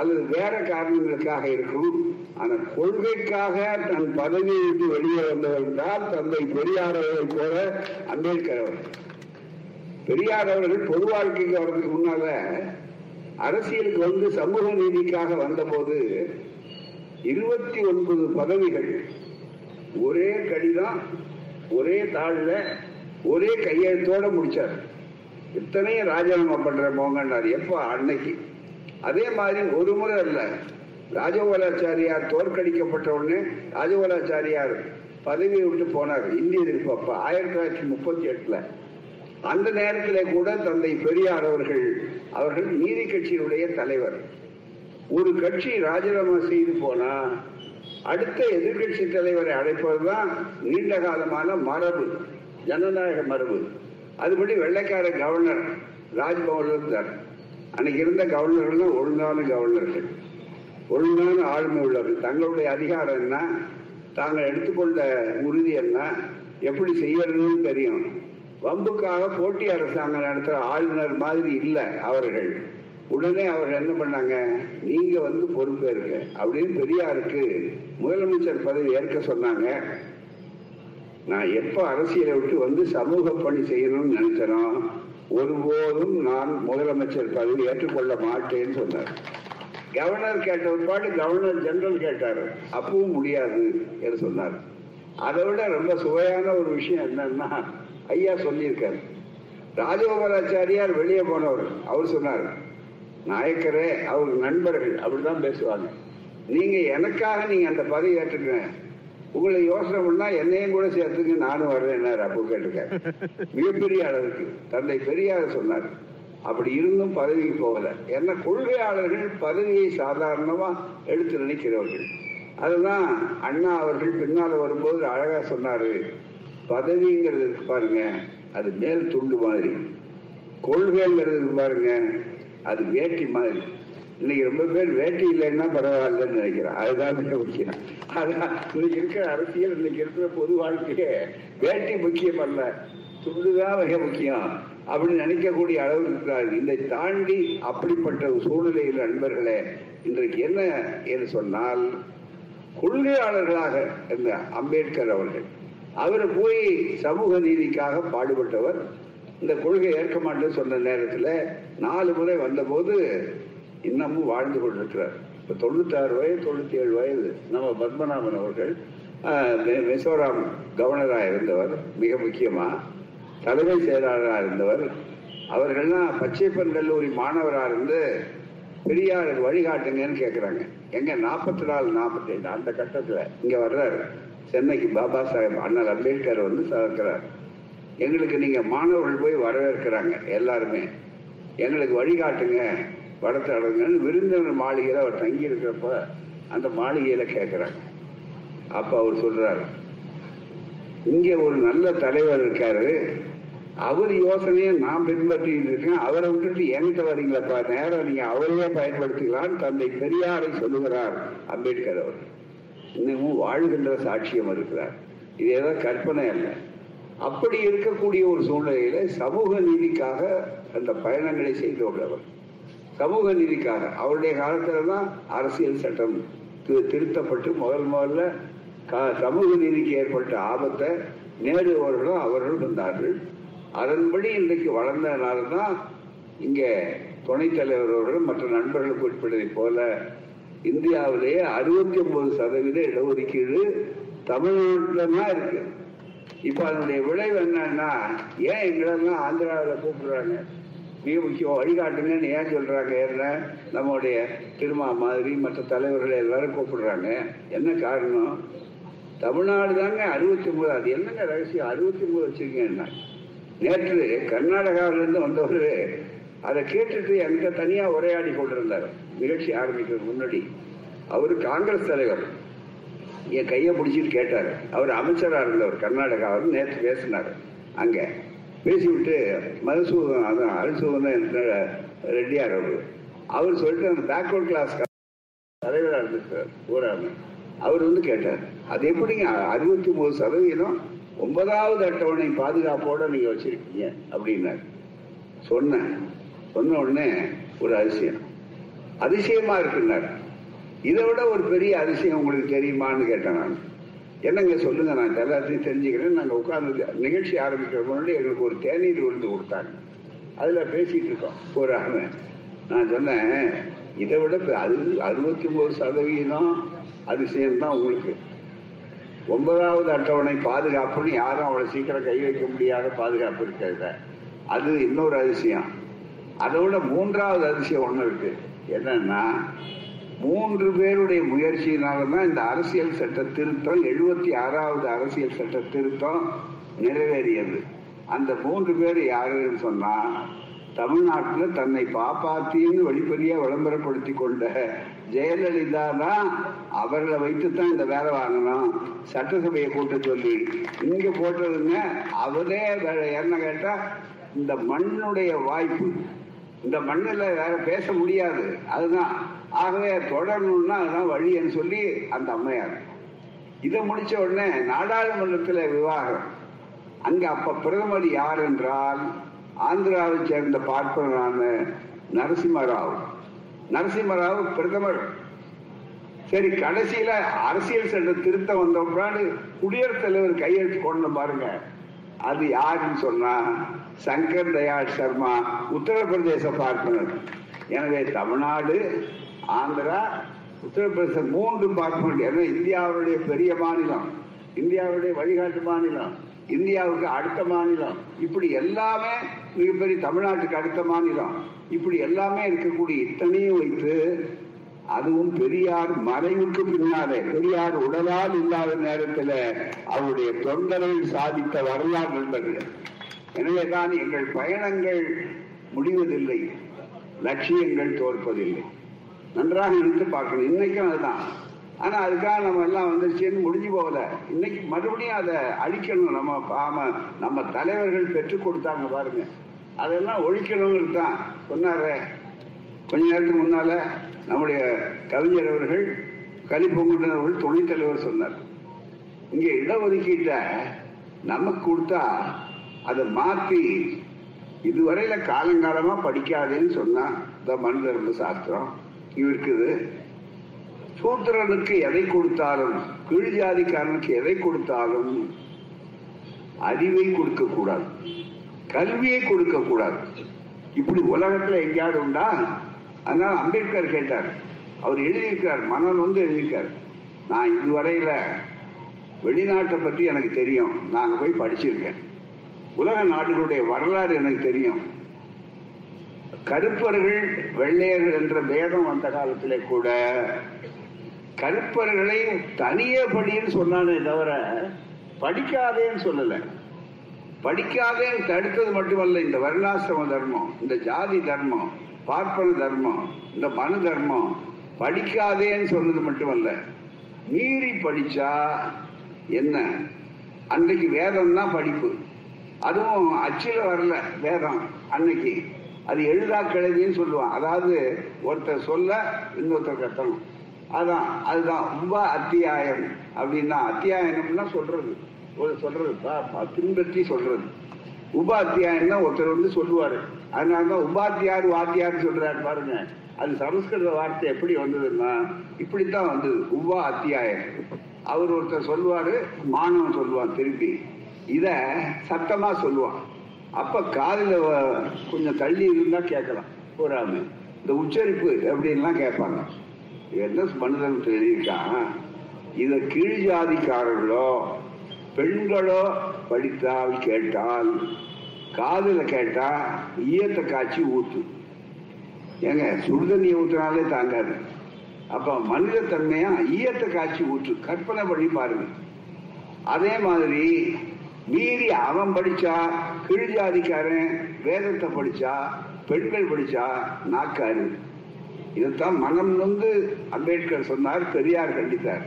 அல்லது வேற காரணங்களுக்காக இருக்கும். ஆனா கொள்கைக்காக தன் பதவியை விட்டு வெளியே வந்தவர் என்றால் தந்தை பெரியார் போல அம்பேத்கர் அவர்கள். பெரியார் அவர்கள் பொது வாழ்க்கைக்கு வர்றதுக்கு முன்னால அரசியலுக்கு வந்து சமூக நீதிக்காக வந்தபோது இருபத்தி ஒன்பது பதவிகள் ஒரே கடிதம் ஒரே தாழ்ல ஒரே கையெழுத்தோட முடிச்சார். இத்தனையும் ராஜினாமா பண்ற போங்கன்னார் எப்ப? அன்னைக்கு. அதே மாதிரி ஒரு முறை அல்ல ராஜகோலாச்சாரியார் தோற்கடிக்கப்பட்ட உடனே ராஜகோலாச்சாரியார் பதவியை விட்டு போனார். இந்திய எதிர்ப்பு அப்ப ஆயிரத்தி தொள்ளாயிரத்தி முப்பத்தி எட்டுல. அந்த நேரத்திலே கூட தந்தை பெரியார் அவர்கள் அவர்கள் நீதி கட்சியினுடைய தலைவர். ஒரு கட்சி ராஜினாமா செய்து போனா அடுத்த எதிர்கட்சி தலைவரை அழைப்பதுதான் நீண்ட காலமான மரபு ஜனநாயக மரபு. அதுபடி வெள்ளைக்கார கவர்னர் ராஜ்பவன் இருந்தார் அன்னைக்கு இருந்த கவர்னர்கள் ஒழுங்கான கவர்னர்கள். ஒழுங்கான ஆளுமை உள்ளவர்கள். தங்களுடைய அதிகாரம் என்ன? தாங்கள் எடுத்துக்கொண்ட உறுதி என்ன? எப்படி செய்யறதுன்னு தெரியும். வம்புக்காக போட்டி அரசாங்கம் நடத்துற ஆளுநர் மாதிரி இல்லை அவர்கள். உடனே அவர் என்ன பண்ணாங்க? நீங்க வந்து பொறுப்பேற்க அப்படின்னு பெரியாருக்கு முதலமைச்சர் பதவி ஏற்க சொன்னாங்க. நான் எப்ப அரசியலை விட்டு வந்து சமூக பணி செய்யணும்னு நினைச்சனோ ஒருபோதும் நான் முதலமைச்சர் பதவி ஏற்றுக்கொள்ள மாட்டேன்னு சொன்னார். கவர்னர் கேட்ட ஒரு பாட்டு கவர்னர் ஜெனரல் கேட்டார். அப்பவும் முடியாது என்று சொன்னார். அதை விட ரொம்ப சுவையான ஒரு விஷயம் என்னன்னா ஐயா சொல்லியிருக்காரு. ராஜகோபாலாச்சாரியார் வெளியே போனவர். அவர் சொன்னார் நாயக்கரே அவர் நண்பர்கள் அப்படிதான் பேசுவாங்க. நீங்க எனக்காக நீங்க அந்த பதவி ஏற்றுக்கிறேன் உங்களை யோசனை பண்ணா என்னையும் கூட சேர்த்துங்க நானும் வர்றேன் அப்போ கேட்டிருக்காரு மிகப்பெரிய அளவுக்கு. தந்தை பெரியார் சொன்னார் அப்படி இருந்தும் பதவிக்கு போகல. என்ன கொள்கையாளர்கள் பதவியை சாதாரணமா எடுத்து நினைக்கிறவர்கள். அதுதான் அண்ணா அவர்கள் பின்னால் வரும்போது அழகா சொன்னாரு. பதவிங்கிறது இருக்கு பாருங்க அது மேல் துண்டு மாதிரி. கொள்கைங்கிறது இருக்கு பாருங்க அது வேட்டி மாதிரி. இன்னைக்கு ரொம்ப பேர் வேட்டி இல்லைன்னா பரவாயில்லன்னு நினைக்கிறேன் அதுதான் மிக முக்கியம். அதான் இன்னைக்கு இருக்கிற அரசியல் இன்னைக்கு இருக்கிற பொது வாழ்க்கையே வேட்டி முக்கியம் அல்ல துண்டுதான் மிக முக்கியம். அப்படின்னு நினைக்கக்கூடிய அளவு இருக்கிறார். இதை தாண்டி அப்படிப்பட்ட ஒரு சூழ்நிலையில் நண்பர்களே இன்றைக்கு என்ன என்று சொன்னால் கொள்கையாளர்களாக இருந்த அம்பேத்கர் அவர்கள் அவர் போய் சமூக நீதிக்காக பாடுபட்டவர். இந்த கொள்கை ஏற்க மாட்டேன்னு சொன்ன நேரத்தில் நாலு முறை வந்தபோது இன்னமும் வாழ்ந்து கொண்டிருக்கிறார். இப்போ தொண்ணூத்தாறு வயது தொண்ணூத்தி ஏழு வயது. நம்ம பத்மநாபன் அவர்கள் மிசோராம் கவர்னராக இருந்தவர் மிக முக்கியமா. தலைமை செயலாளராக இருந்தவர். அவர்கள்லாம் பச்சைப்பன் கல்லூரி மாணவராக இருந்து பெரியார் வழிகாட்டுங்கன்னு கேட்குறாங்க எங்க நாற்பத்தி நாலு நாற்பத்தி ஐந்து அந்த கட்டத்தில் இங்கே வர்றாரு. சென்னைக்கு பாபா சாஹேப் அண்ணல் அம்பேத்கர் வந்து சகக்கிறார் எங்களுக்கு நீங்க மாணவர்கள் போய் வரவேற்கிறாங்க எல்லாருமே. எங்களுக்கு வழிகாட்டுங்க வடத்தடங்கன்னு விருந்தினர் மாளிகையில் அவர் தங்கி இருக்கிறப்ப அந்த மாளிகையில கேட்குறாங்க அப்ப அவர் சொல்றாரு இங்க ஒரு நல்ல தலைவர் இருக்காரு அவர் யோசனையை நான் பின்பற்றிட்டு இருக்கேன் அவரை விட்டுட்டு என்கிட்ட வரீங்களப்பா? நேரம் நீங்க அவரையே பயன்படுத்திக்கலாம் தந்தை பெரியாரை சொல்லுகிறார் அம்பேத்கர் அவர். இன்னமும் வாழ்கின்ற சாட்சியம் இருக்கிறார். இது ஏதோ கற்பனை அல்ல. அப்படி இருக்கக்கூடிய ஒரு சூழ்நிலையில சமூக நீதிக்காக அந்த பயணங்களை செய்து உள்ளவர் சமூக நீதிக்காக. அவருடைய காலத்துல தான் அரசியல் சட்டம் திருத்தப்பட்டு முதல் முதல்ல சமூக நீதிக்கு ஏற்பட்ட ஆபத்தை நேரு அவர்களும் அவர்கள் வந்தார்கள். அதன்படி இன்றைக்கு வளர்ந்ததுனால தான் இங்க துணைத் தலைவர் அவர்கள் மற்ற நண்பர்களுக்கு உட்பட்டதை போல இந்தியாவிலேயே அறுபத்தி ஒன்பது சதவீத இடஒதுக்கீடு தமிழ்நாட்டில்தான் இருக்கு. இப்ப அதனுடைய விளைவு என்னன்னா ஏன் எங்களெல்லாம் ஆந்திராவில் கூப்பிடுறாங்க? மிக முக்கியம் வழிகாட்டுங்கன்னு ஏன் சொல்றாங்க? என்ன? நம்முடைய திருமா மாதிரி மற்ற தலைவர்கள் எல்லாரும் கூப்பிடுறாங்க. என்ன காரணம்? தமிழ்நாடு தாங்க அறுபத்தி ஒன்பது அது என்னங்க ரகசியம்? அறுபத்தி ஒன்பது வச்சிருக்கீங்கன்னா நேற்று கர்நாடகாவிலிருந்து வந்தவர் அதை கேட்டுட்டு என்கிட்ட தனியா உரையாடி கொண்டிருந்தார். நிகழ்ச்சி ஆரம்பிக்கிறது முன்னாடி. அவர் காங்கிரஸ் தலைவர். என் கையை பிடிச்சிட்டு கேட்டார். அவர் அமைச்சரா இருந்தவர் கர்நாடகாவில் நேற்று பேசினார். அங்க. பேசிவிட்டு மதுசூதன் அதான் அரிசூதன் ரெட்டியார் அவர். அவர் சொல்லிட்டு அந்த பேக்வர்ட் கிளாஸ் தலைவராக இருந்திருக்கார் ஊராம அவர் வந்து கேட்டார் அது எப்படிங்க? அறுபத்தி ஒன்பது சதவீதம் ஒன்பதாவது அட்டவணை பாதுகாப்போட நீங்க வச்சிருக்கீங்க அப்படின்னாரு. சொன்னேன். சொன்ன உடனே ஒரு அதிசயம். அதிசயமா இருக்குன்னாரு. இதை விட ஒரு பெரிய அதிசயம் உங்களுக்கு தெரியுமான்னு கேட்டேன் நான். என்னங்க சொல்லுங்க நான் எல்லாத்தையும் தெரிஞ்சுக்கிறேன் நாங்கள் உட்கார்ந்து நிகழ்ச்சி ஆரம்பிக்கிற முன்னாடி எங்களுக்கு ஒரு தேநீர் விழுந்து கொடுத்தாங்க. அதில் பேசிட்டு இருக்கோம். ஒரு நான் சொன்னேன் இதை விட அது அறுபத்தி ஒன்பது சதவீதம் அதிசயம் தான் உங்களுக்கு. ஒன்பதாவது அட்டவணை பாதுகாப்புன்னு யாரும் அவ்வளவு சீக்கிரம் கை வைக்க முடியாத பாதுகாப்பு இருக்கிறத அது இன்னொரு அதிசயம். அதோட மூன்றாவது அதிசயம் ஒண்ணு இருக்கு. என்னன்னா மூன்று பேருடைய முயற்சியினால்தான் இந்த அரசியல் சட்ட திருத்தம் எழுபத்தி ஆறாவது அரசியல் சட்ட திருத்தம் நிறைவேறியது. அந்த மூன்று பேர் யாருன்னு சொன்னா தமிழ்நாட்டில் தன்னை பாப்பாத்தின்னு வெளிப்படையா விளம்பரப்படுத்தி கொண்ட ஜெயலலிதா தான் அவர்களை வைத்துத்தான் இந்த வேலை வாங்கணும். சட்டசபையை கூட்ட சொல்லி. இங்க போட்டதுங்க அவரே என்ன கேட்டா இந்த மண்ணுடைய வாய்ப்பு. இந்த மண்ணில் வேற பேச முடியாது. அதுதான். ஆகவே தொடரணும்னா அதுதான் வழின்னு சொல்லி அந்த அம்மையார். இதை முடிச்ச உடனே நாடாளுமன்றத்தில் விவாகம். அங்க அப்ப பிரதமர் யார் என்றால் ஆந்திராவை சேர்ந்த பார்ப்பனரான நரசிம்மராவ். நரசிம்மராவ் பிரதமர். சரி கடைசியில அரசியல் சட்ட திருத்தம் வந்த பிற்பாடு குடியரசுத் தலைவர் கையெழுத்து கொண்டு பாருங்க. அது யாருன்னு சொன்னா சங்கர் தயாள் சர்மா உத்தரப்பிரதேச பார்ப்பனர். எனவே தமிழ்நாடு ஆந்திரா உத்தரப்பிரதேசம் மூன்று பார்ப்பனர். ஏன்னா இந்தியாவுடைய பெரிய மாநிலம் இந்தியாவுடைய வழிகாட்டு மாநிலம். இந்தியாவுக்கு அடுத்த மாநிலம். இப்படி எல்லாமே மிகப்பெரிய தமிழ்நாட்டுக்கு அடுத்த மாநிலம். இப்படி எல்லாமே இருக்கக்கூடிய இத்தனையும் வைத்து அதுவும் பெரியார் மறைவுக்கு பின்னாலே பெரியார் உடலால் இல்லாத நேரத்தில் அவருடைய தொண்டர்கள் சாதித்த வரலாறு நண்பர்கள் எனவேதான் எங்கள் பயணங்கள் முடிவதில்லை லட்சியங்கள் தோற்பதில்லை. நன்றாக நினைத்து பார்க்கணும். இன்னைக்கும் அதுதான். ஆனா அதுக்காக நம்ம எல்லாம் வந்துருச்சுன்னு முடிஞ்சு போகல. இன்னைக்கு மறுபடியும் அதை அழிக்கணும். நம்ம ஆம நம்ம தலைவர்கள் பெற்றுக் கொடுத்தாங்க பாருங்க. அதெல்லாம் ஒழிக்கணுங்கிறது தான் சொன்னாரு. கொஞ்ச நேரத்துக்கு முன்னால நம்முடைய கவிஞர் அவர்கள் கலிப்பொங்குடன் அவர்கள் துணைத் தலைவர் சொன்னார். இங்க இடஒதுக்கீட்ட நமக்கு கொடுத்தா அதை மாத்தி இதுவரையில காலங்காலமா படிக்காதேன்னு சொன்னா இந்த மனிதர்ம சாஸ்திரம். இருக்குது சூத்திரனுக்கு எதை கொடுத்தாலும் கீழ் ஜாதிக்காரனுக்கு எதை கொடுத்தாலும் அறிவை கொடுக்க கூடாது. கல்வியை கொடுக்க கூடாது. இப்படி உலகத்துல எங்கேயாவது உண்டா? அதனால அம்பேத்கர் கேட்டார். அவர் எழுதியிருக்கார் மனன் வந்து எழுதியிருக்கார். நான் இதுவரையில வெளிநாட்டை பற்றி எனக்கு தெரியும். நாங்க போய் படிச்சிருக்கேன். உலக நாடுகளுடைய வரலாறு எனக்கு தெரியும். கருப்பர்கள் வெள்ளையர்கள் என்ற பேதம் வந்த காலத்திலே கூட கற்பர்களை தனியே படின்னு சொன்னானே தவிர படிக்காதேன்னு சொல்லல. படிக்காதேன்னு தடுத்தது மட்டுமல்ல இந்த வருணாசிரம தர்மம் இந்த ஜாதி தர்மம் பார்ப்பன தர்மம் இந்த மனு தர்மம் படிக்காதேன்னு சொன்னது மட்டுமல்ல. மீறி படிச்சா என்ன? அன்றைக்கு வேதம் தான் படிப்பு. அதுவும் அச்சில வரல வேதம் அன்னைக்கு. அது எழுதா கிழவின்னு சொல்லுவான். அதாவது ஒருத்தர் சொல்ல இன்னொருத்தர் கட்டணும் அதான் அதுதான். ரொம்ப அத்தியாயம் அப்படின்னா அத்தியாயனம்னா சொல்றது. ஒரு சொல்றது பா- பா- பின்பற்றி சொல்றது. உப தான் ஒருத்தர் வந்து சொல்லுவாரு. அதனாலதான் உபாத்தியார் வாத்தியார் சொல்றாரு பாருங்க. அது சமஸ்கிருத வார்த்தை எப்படி வந்ததுன்னா இப்படித்தான் வந்தது. உபா அத்தியாயம். அவர் ஒருத்தர் சொல்லுவாரு மாணவன் சொல்லுவான் திருப்பி. இத சத்தமா சொல்லுவான். அப்ப காதுல கொஞ்சம் தள்ளி இருந்தா கேட்கலாம். போறாம. இந்த உச்சரிப்பு அப்படின்லாம் கேட்பாங்க. என்ன மனிதன் சொல்லியிருக்கான் இத கீழ் ஜாதிக்காரர்களோ பெண்களோ படித்தால் கேட்டால் காதில் கேட்டா ஈயத்தை காய்ச்சி ஊத்து. ஏங்க சுடுதண்ணியை ஊத்துனாலே தாங்காது. அப்ப மனித தன்மையா ஈயத்தை காய்ச்சி ஊற்று கற்பனை பண்ணி பாருங்க. அதே மாதிரி மீறி அவன் படிச்சா கீழ் ஜாதிக்காரன் வேதத்தை படிச்சா பெண்கள் படிச்சா நாக்காரு. இதைத்தான் மனம் நொந்து அம்பேத்கர் சொன்னார் பெரியார் கண்டித்தார்.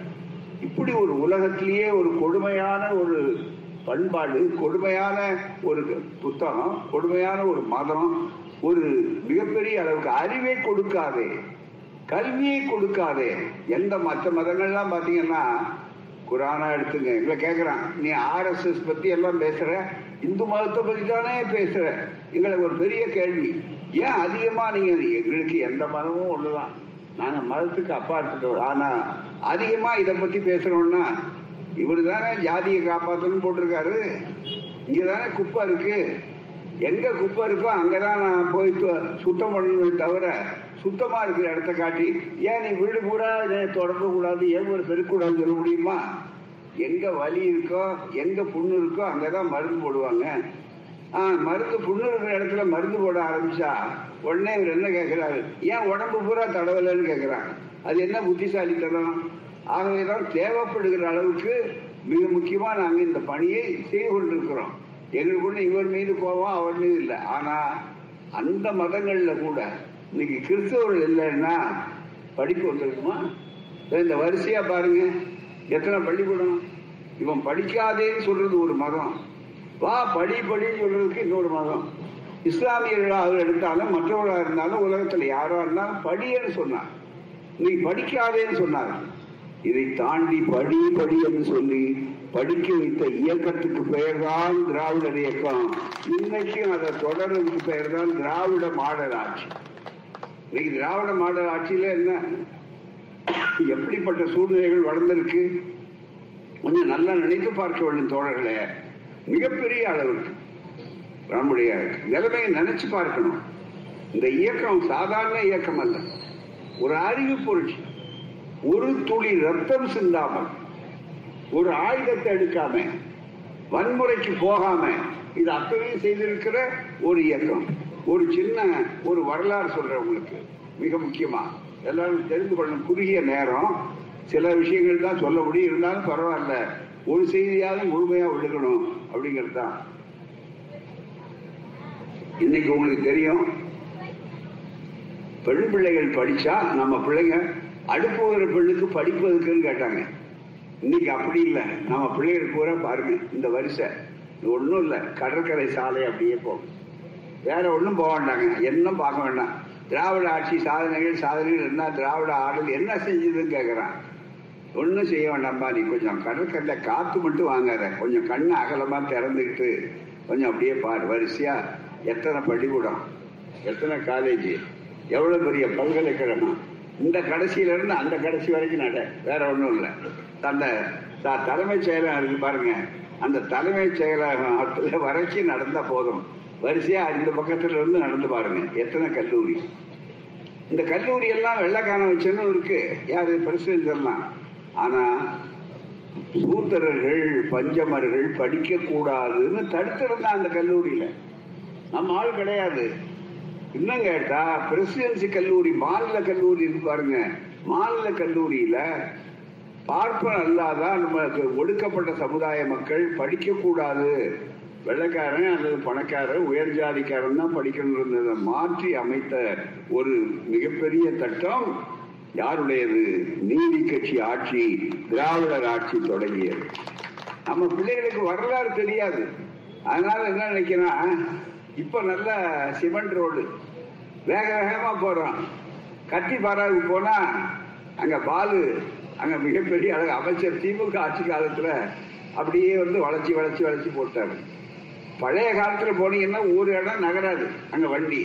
இப்படி ஒரு உலகத்திலேயே ஒரு கொடுமையான ஒரு பண்பாடு கொடுமையான ஒரு புத்தகம் கொடுமையான ஒரு மதம் ஒரு மிகப்பெரிய அளவுக்கு அறிவை கொடுக்காதே கல்வியை கொடுக்காதே எந்த மற்ற மதங்கள்லாம் பாத்தீங்கன்னா குரானா எடுத்துங்க எங்களை கேட்குறான் நீ ஆர்எஸ்எஸ் பத்தி எல்லாம் பேசுற இந்து மதத்தை பத்தி தானே பேசுற எங்களுக்கு ஒரு பெரிய கேள்வி. ஏன் அதிகமா நீங்க எங்களுக்கு எந்த மதமும் ஒண்ணுதான். நாங்க மதத்துக்கு அப்பாற்பட்டவர். ஆனா அதிகமா இத பத்தி பேசுறோம்னா இவரு தானே ஜாதியை காப்பாற்றணும்னு போட்டிருக்காரு. இங்க தானே குப்பை இருக்கு. எங்க குப்பை இருக்கோ அங்கதான் நான் போய் சுத்தம் பண்ணணுமே தவிர சுத்தமா இருக்கிற இடத்த காட்டி ஏன் நீ வீடு பூரா இதை கூடாது ஏன் ஒரு பெருக்கூடாதுன்னு சொல்ல முடியுமா? எங்க வலி இருக்கோ எங்க புண்ணு இருக்கோ அங்கதான் மருந்து போடுவாங்க. மருந்து புண்ணு இருக்கிற இடத்துல மருந்து போட ஆரம்பிச்சா உடனே இவர் என்ன கேட்கிறாரு ஏன் உடம்பு பூரா தடவலைன்னு கேட்கிறாங்க அது என்ன புத்திசாலித்தனம்? ஆகவேதான் தேவைப்படுகிற அளவுக்கு மிக முக்கியமா நாங்க இந்த பணியை செய்து கொண்டிருக்கிறோம். எங்களுக்கு இவர் மீது கோபம் அவர் மீது இல்லை. ஆனா அந்த மதங்கள்ல கூட இன்னைக்கு கிறிஸ்தவர்கள் இல்லைன்னா படிப்பு வந்திருக்குமா இந்த வரிசையா பாருங்க. எத்தனை பள்ளிக்கூடம்? இவன் படிக்காதேன்னு சொல்றது ஒரு மதம். வா படி படின்னு சொல்றதுக்கு இன்னொரு மதம் இஸ்லாமியர்களாக எடுத்தாலும் மற்றவர்களாக இருந்தாலும் உலகத்தில் யாரா இருந்தாலும் படின்னு சொன்னார். நீ படிக்காதேன்னு சொன்னார். இதை தாண்டி படி படி என்று சொல்லி படிக்க வைத்த இயக்கத்துக்கு பெயர்தான் திராவிடர் இயக்கம். இன்னைக்கும் அதை தொடர்றதுக்கு பெயர்தான் திராவிட மாடல் ஆட்சி. இன்னைக்கு திராவிட மாடல் ஆட்சியில என்ன? எப்படிப்பட்ட சூழ்நிலைகள் வளர்ந்திருக்கு? கொஞ்சம் நல்லா நினைத்து பார்க்க வேண்டும் தோழர்களே. மிகப்பெரிய அளவுக்கு நம்முடைய நிலைமையை நினைச்சு பார்க்கணும். இந்த இயக்கம் சாதாரண இயக்கம் அல்ல. ஒரு அறிவு புரட்சி ஒரு துளி ரத்தம் சிந்தாமல் ஒரு ஆயுதத்தை எடுக்காம வன்முறைக்கு போகாம இது அப்பவே செய்திருக்கிற ஒரு இயக்கம். ஒரு சின்ன ஒரு வரலாறு சொல்றேன் உங்களுக்கு. மிக முக்கியமா. எல்லாரும் தெரிந்து கொள்ளணும் குறுகிய நேரம். சில விஷயங்கள் தான் சொல்ல முடியும். இருந்தாலும் பரவாயில்ல. ஒரு செய்தியாவது முழுமையா விழுகணும் அப்படிங்கிறது தான் இன்னைக்கு உங்களுக்கு தெரியும். பெண் பிள்ளைகள் படிச்சா நம்ம பிள்ளைங்க அடுப்பு ஒரு பெண்ணுக்கு படிப்பதுக்குன்னு கேட்டாங்க. இன்னைக்கு அப்படி இல்லை. நம்ம பிள்ளைகள் பூரா பாருங்க இந்த வரிசை. ஒன்றும் இல்லை. கடற்கரை சாலை அப்படியே போகும். வேற ஒன்றும் போக வேண்டாங்க. என்ன பார்க்க வேண்டாம். திராவிட ஆட்சி சாதனைகள் சாதனைகள் என்ன திராவிட ஆடல் என்ன செஞ்சதுன்னு கேட்குறான் ஒன்றும் செய்ய வேண்டாம்பா நீ கொஞ்சம் கடற்கரையில் காற்று மட்டும் வாங்காத. கொஞ்சம் கண்ணு அகலமாக திறந்துக்கிட்டு கொஞ்சம் அப்படியே பாரு. வரிசையா எத்தனை பள்ளிக்கூடம்? எத்தனை காலேஜ் எவ்வளோ பெரிய பல்கலைக்கழகம்? இந்த கடைசியில இருந்து அந்த கடைசி வரைக்கும் நட. வேற ஒன்றும் இல்லை. அந்த த- தலைமைச் செயலகம் இருக்கு பாருங்க. அந்த தலைமைச் செயலகத்துல வரைக்கும் நடந்தா போதும். வரிசையா இந்த பக்கத்துல இருந்து நடந்து பாருங்க. எத்தனை கல்லூரி? இந்த கல்லூரி எல்லாம் வெள்ளக்கான வச்சுன்னு இருக்கு. யாரு? பிரசிடென்ட் எல்லாம். ஆனா சூத்திரர்கள் பஞ்சமர்கள் படிக்க கூடாதுன்னு தடுத்திருந்தான் அந்த கல்லூரியில. நம்ம ஆள் கிடையாது. இன்னும் கேட்டா பிரசிடென்சி கல்லூரி மாநில கல்லூரி இருக்கு பாருங்க. மாநில கல்லூரியில பார்ப்பன் அல்லாதான் நமக்கு ஒடுக்கப்பட்ட சமுதாய மக்கள் படிக்க கூடாது வெள்ளைக்காரன் அல்லது பணக்காரன் உயர் ஜாதிக்காரன் தான் படிக்கணுன்றதை மாற்றி அமைத்த ஒரு மிகப்பெரிய திட்டம். யாருடையது? நீதி கட்சி ஆட்சி திராவிடர் ஆட்சி தொடங்கியது. நம்ம பிள்ளைகளுக்கு வரலாறு தெரியாது. அதனால என்ன நினைக்கிறேன் இப்ப நல்ல சிமெண்ட் ரோடு. வேக வேகமா போறோம் கத்திப்பாறாவுக்கு போனா அங்க பாலு அங்க மிகப்பெரிய அழகு அமைச்சர் திமுக ஆட்சி காலத்துல அப்படியே வந்து வளைச்சி வளைச்சி வளைச்சி போட்டாரு. பழைய காலத்துல போனீங்கன்னா ஒரு இடம் நகராது. அங்க வண்டி.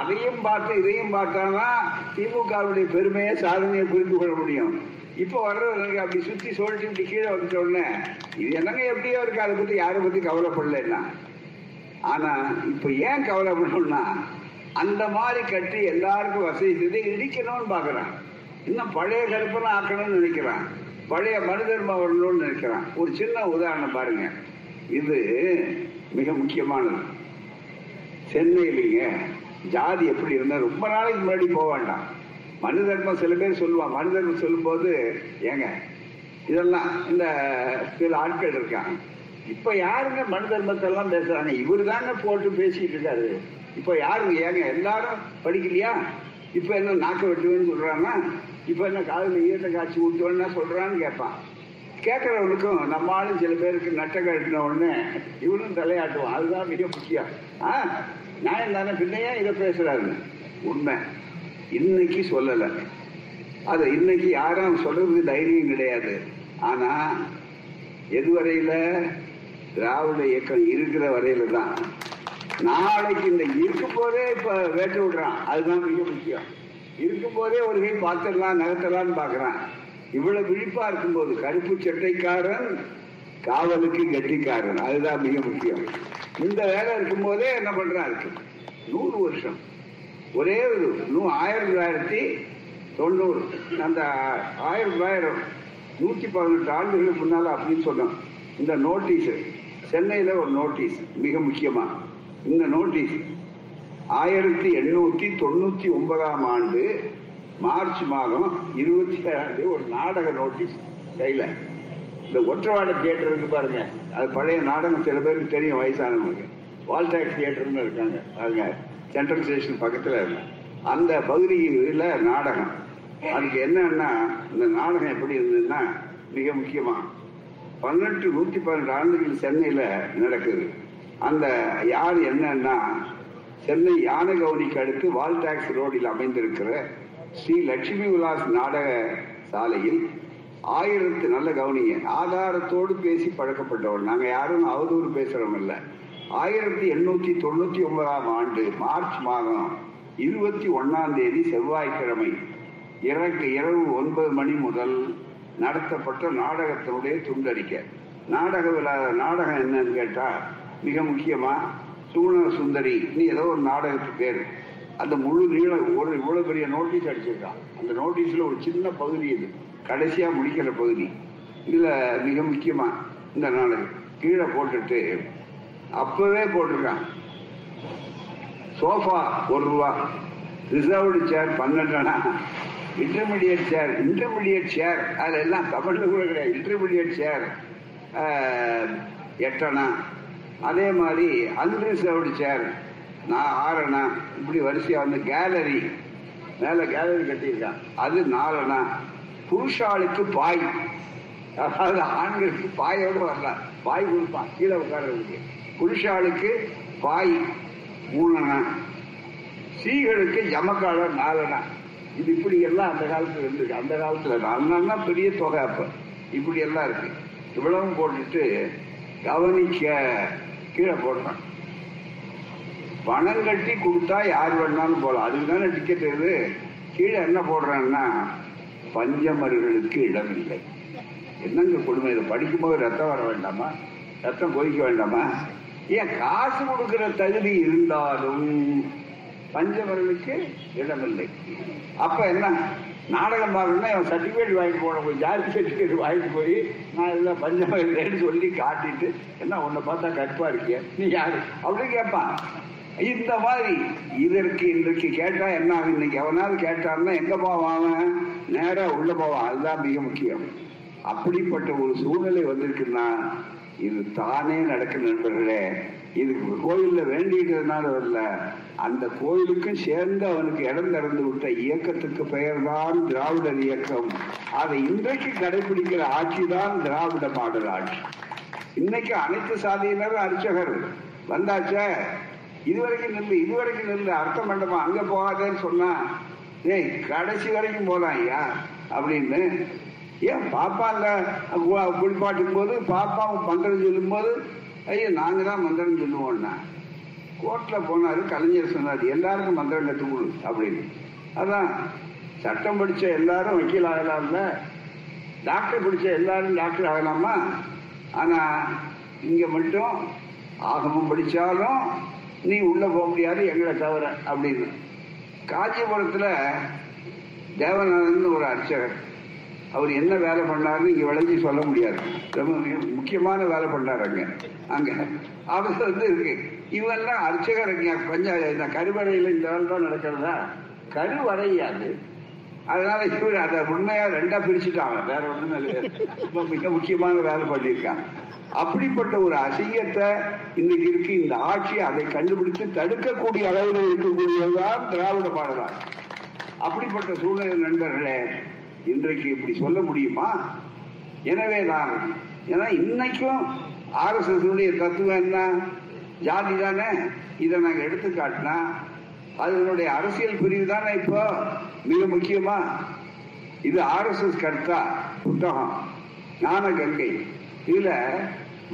அதையும் பார்த்து இதையும் பார்த்தாதான் திமுகவுடைய பெருமையை சாதனையை புரிந்து கொள்ள முடியும். இப்ப எனக்கு அப்படி சுத்தி சொல்லிட்டு இப்படி கீழே வந்துட்ட உடனே இது என்னங்க எப்படியோ இருக்கு அதை பத்தி யாரை பத்தி கவலைப்படலைன்னா? ஆனா இப்ப ஏன் கவலைப்படணும்னா அந்த மாதிரி கட்டி எல்லாருக்கும் வசதி செய்து இடிக்கணும்னு பாக்குறான் இன்னும் பழைய கருப்பனை ஆக்கணும்னு நினைக்கிறான். பழைய மனிதர்மா வரணும்னு நினைக்கிறான். ஒரு சின்ன உதாரணம் பாருங்க. இது மிக முக்கியமானது. சென்னையிலேங்க. ஜாதி எப்படி இருந்தா ரொம்ப நாளைக்கு முன்னாடி போக வேண்டாம். மனு தர்மம் சில பேர் சொல்லுவான் மனு தர்மம் சொல்லும்போது ஏங்க இதெல்லாம் இந்த சில ஆட்கள் இருக்காங்க. இப்ப யாருங்க மனு தர்மத்தை எல்லாம் பேசுறாங்க? இவர் தாங்க போட்டு பேசிட்டு இருக்காரு. இப்ப யாருங்க? ஏங்க எல்லாரும் படிக்கலையா? இப்ப என்ன நாக்க வெட்டுவேன்னு சொல்றாங்க இப்ப என்ன காலையில் ஈரத்தை காய்ச்சி ஊற்றுவேன்னா சொல்றான்னு கேட்பான். கேட்கறவனுக்கும் நம்ம ஆளும் சில பேருக்கு நட்டம் கட்டின உடனே இவனும் தலையாட்டுவான். அதுதான் மிக முக்கியம். ஆ? நான் தானே பின்னையா இதை பேசுறாரு. உண்மை. இன்னைக்கு சொல்லலை. அது இன்னைக்கு யாரும் சொல்றது தைரியம் கிடையாது. ஆனா எதுவரையில திராவிட இயக்கம் இருக்கிற வரையில தான் நாளைக்கு இந்த இருக்கும் போதே இப்ப வேட்டு விடுறான். அதுதான் மிக முக்கியம். இருக்கும் போதே ஒரு கை பார்த்துடலாம் நகர்த்தலாம்னு பாக்குறான் இவ்வளவு விழிப்பா இருக்கும்போது கருப்பு சட்டைக்காரன் காவலுக்கு கெட்டிக்காரன். அதுதான் மிக முக்கியம். இந்த வேலை இருக்கும்போதே என்ன பண்றான் இருக்கு நூறு வருஷம். ஒரே ஒரு நூ ஆயிரத்தி தொள்ளாயிரத்தி தொண்ணூறு. அந்த ஆயிரம் தொள்ளாயிரம் நூற்றி பதினெட்டு ஆண்டுகளுக்கு முன்னால் அப்படின்னு சொன்னோம். இந்த நோட்டீஸ் சென்னையில் ஒரு நோட்டீஸ் மிக முக்கியமா. இந்த நோட்டீஸ் ஆயிரத்தி எண்ணூற்றி தொண்ணூற்றி ஒன்பதாம் ஆண்டு மார்ச் மாதம் இருபத்தி ஏழாம் தேதி ஒரு நாடக நோட்டீஸ் கையில். இந்த ஒற்றவாட தியேட்டர் இருக்கு பாருங்க. அது பழைய நாடகம் சில பேருக்கு தெரியும் வயசானவங்களுக்கு. வால்டாக் தியேட்டர்னு இருக்காங்க பாருங்க. சென்ட்ரல் ஸ்டேஷன் பக்கத்தில் இருக்கு. அந்த பகுதியில் நாடகம் அதுக்கு என்னன்னா இந்த நாடகம் எப்படி இருந்ததுன்னா மிக முக்கியமா பன்னெண்டு நூத்தி பன்னெண்டு ஆண்டுகள் சென்னையில நடக்குது. அந்த யார் என்னன்னா சென்னை யானகவுனிக்கு அடுத்து வால்டாக்ஸ் ரோடில் அமைந்திருக்கிற ஸ்ரீ லட்சுமி விலாஸ் நாடக சாலையில் ஆயிரத்து நல்ல கவனிங்க. ஆதாரத்தோடு பேசி பழக்கப்பட்டவர். நாங்க யாரும் அவதூறு பேசுறோம் இல்ல. ஆயிரத்தி எண்ணூத்தி தொண்ணூத்தி ஒன்பதாம் ஆண்டு மார்ச் மாதம் இருபத்தி ஒன்னாம் தேதி செவ்வாய்க்கிழமை இறக்கு இரவு ஒன்பது மணி முதல் நடத்தப்பட்ட நாடகத்தினுடைய துண்டறிக்கை. நாடக விழா நாடகம் என்னன்னு கேட்டா மிக முக்கியமா சூழ சுந்தரி. நீ ஏதோ ஒரு நாடகத்து பேர். அந்த முழு நீளம் ஒரு இவ்வளவு பெரிய நோட்டீஸ் அடிச்சிருக்கான். அந்த நோட்டீஸ்ல ஒரு சின்ன பகுதி இது. கடைசியா முடிக்கிற பகுதி. இதுல மிக முக்கியமா இந்த நாளுக்கு கீழே போட்டுட்டு அப்பவே போட்டிருக்கான். சோஃபா ஒரு ரூபா. ரிசர்வ்டு சேர் பன்னெண்டுனா இன்டர்மீடியட் சேர் இன்டர்மீடியட் சேர் அதுல எல்லாம் தமிழ்ல கூட கிடையாது. இன்டர்மீடியட் சேர் எட்டணா அதே மாதிரி அன்ரிசர்வ்டு சேர் நான் ஆறணா இப்படி வரிசையா வந்து கேலரி மேல கேலரி கட்டியிருக்கான். அது நாலணா புருஷாளுக்கு பாய். அதாவது ஆண்களுக்கு பாயோடு வரலாம் பாய் கொடுப்பான் கீழே உட்கார்றதுக்கு புருஷாளுக்கு பாய் மூணனா ஸ்ரீகளுக்கு ஜமக்காளர் நாலணா இது இப்படி எல்லாம் அந்த காலத்துல இருந்துச்சு. அந்த காலத்துல நாலனா பெரிய தொகை அப்ப. இப்படி எல்லாம் இருக்கு. இவ்வளவும் போட்டுட்டு கவனிக்க கீழே போடுறான். பணம் கட்டி கொடுத்தா யார் வேணாலும் போகலாம் அதுக்கு தானே டிக்கெட் இது. கீழே என்ன போடுறான்னா பஞ்சமர்களுக்கு இடமில்லை. என்னங்க கொடுமை? இதை படிக்கும்போது ரத்தம் வர வேண்டாமா? ரத்தம் கொதிக்க வேண்டாமா? ஏன் காசு கொடுக்கிற தகுதி இருந்தாலும் பஞ்சமர்களுக்கு இடமில்லை. அப்ப என்ன? நாடகம் பார்க்கணும்னா இவன் சர்டிபிகேட் வாங்கிட்டு போன போய் ஜாதி சர்டிபிகேட் வாங்கிட்டு போய் நான் இதெல்லாம் பஞ்சமர்களேன்னு சொல்லி காட்டிட்டு என்ன உன்னை பார்த்தா கற்பா இருக்கிய? நீ யாரு? அப்படின்னு கேட்பான். இந்த மாதிரி இதற்கு இன்றைக்கு கேட்டா என்ன? ஆகும் இன்னைக்கு எவனாவது கேட்டான்னா எங்க போவான் அவன்? நேரா உள்ள போவான். அதுதான் மிக முக்கியம். அப்படிப்பட்ட ஒரு சூழ்நிலை வந்திருக்குன்னா இது தானே நடக்க நண்பர்களே. இதுக்கு கோயில்ல வேண்டிக்கிறதுனால வரல. அந்த கோயிலுக்கும் சேர்ந்து அவனுக்கு இடம் திறந்து விட்ட இயக்கத்துக்கு பெயர் தான் திராவிடர் இயக்கம். அதை இன்றைக்கு கடைபிடிக்கிற ஆட்சி தான் திராவிட மாடல் ஆட்சி. இன்னைக்கு அனைத்து சாதியினரும் அர்ச்சகர். வந்தாச்சே? இதுவரைக்கும் நெல்லு இதுவரைக்கும் நெல்லு அர்த்தம் பண்ணமா அங்க போகாதேன்னு சொன்னா ஏய் கடைசி வரைக்கும் போலாம் ஐயா அப்படின்னு. ஏன் பாப்பா இல்ல குளிப்பாட்டும் போது பாப்பா மந்திரம் சொல்லும் போது ஐயா நாங்க தான் மந்திரம் சொல்லுவோம்னா. கோர்ட்ல போனாரு கலைஞர் சொன்னாரு எல்லாருக்கும் மந்திரம் கற்றுக் கொடு அப்படின்னு. அதான் சட்டம் படிச்ச எல்லாரும் வக்கீல் ஆகலாம்ல? டாக்டர் படிச்ச எல்லாரும் டாக்டர் ஆகலாமா? ஆனா இங்க மட்டும் ஆகமம் படிச்சாலும் நீ உள்ள போக முடியாது எங்களை தவிர அப்படின்னு. காஞ்சிபுரத்துல தேவநாதன் ஒரு அர்ச்சகர். அவர் என்ன வேலை பண்ணாருன்னு இங்க விளைஞ்சி சொல்ல முடியாது. ரொம்ப முக்கியமான வேலை பண்ணாரு அங்க. அங்க. அவர் வந்து இருக்கு. இவெல்லாம் அர்ச்சகர் இங்க இந்த கருவறையில இந்த வேலை தான் நடக்கிறதா? கருவறையாது. அதனால இவர் அதை உண்மையா ரெண்டா பிரிச்சுட்டாங்க. வேற ஒண்ணும் மிக முக்கியமான வேலை பண்ணியிருக்காங்க. அப்படிப்பட்ட ஒரு அசிங்கத்தை இன்னைக்கு இருக்கு. இந்த ஆட்சி அதை கண்டுபிடித்து தடுக்கக்கூடிய அளவில் இருக்கக்கூடியதுதான் திராவிட பாடலாம் அப்படிப்பட்ட சூழ்நிலை நண்பர்களே இன்றைக்கு இப்படி சொல்ல முடியுமா? எனவே தான். ஏன்னா இன்னைக்கும் ஆர் எஸ் எஸ் தத்துவம் என்ன? ஜாதி தானே? இதை நாங்கள் எடுத்து காட்டினா அதனுடைய அரசியல் பிரிவு தானே இப்போ? மிக முக்கியமா இது ஆர் எஸ் எஸ் கர்த்தா? புத்தகம். ஞான கங்கை இதுல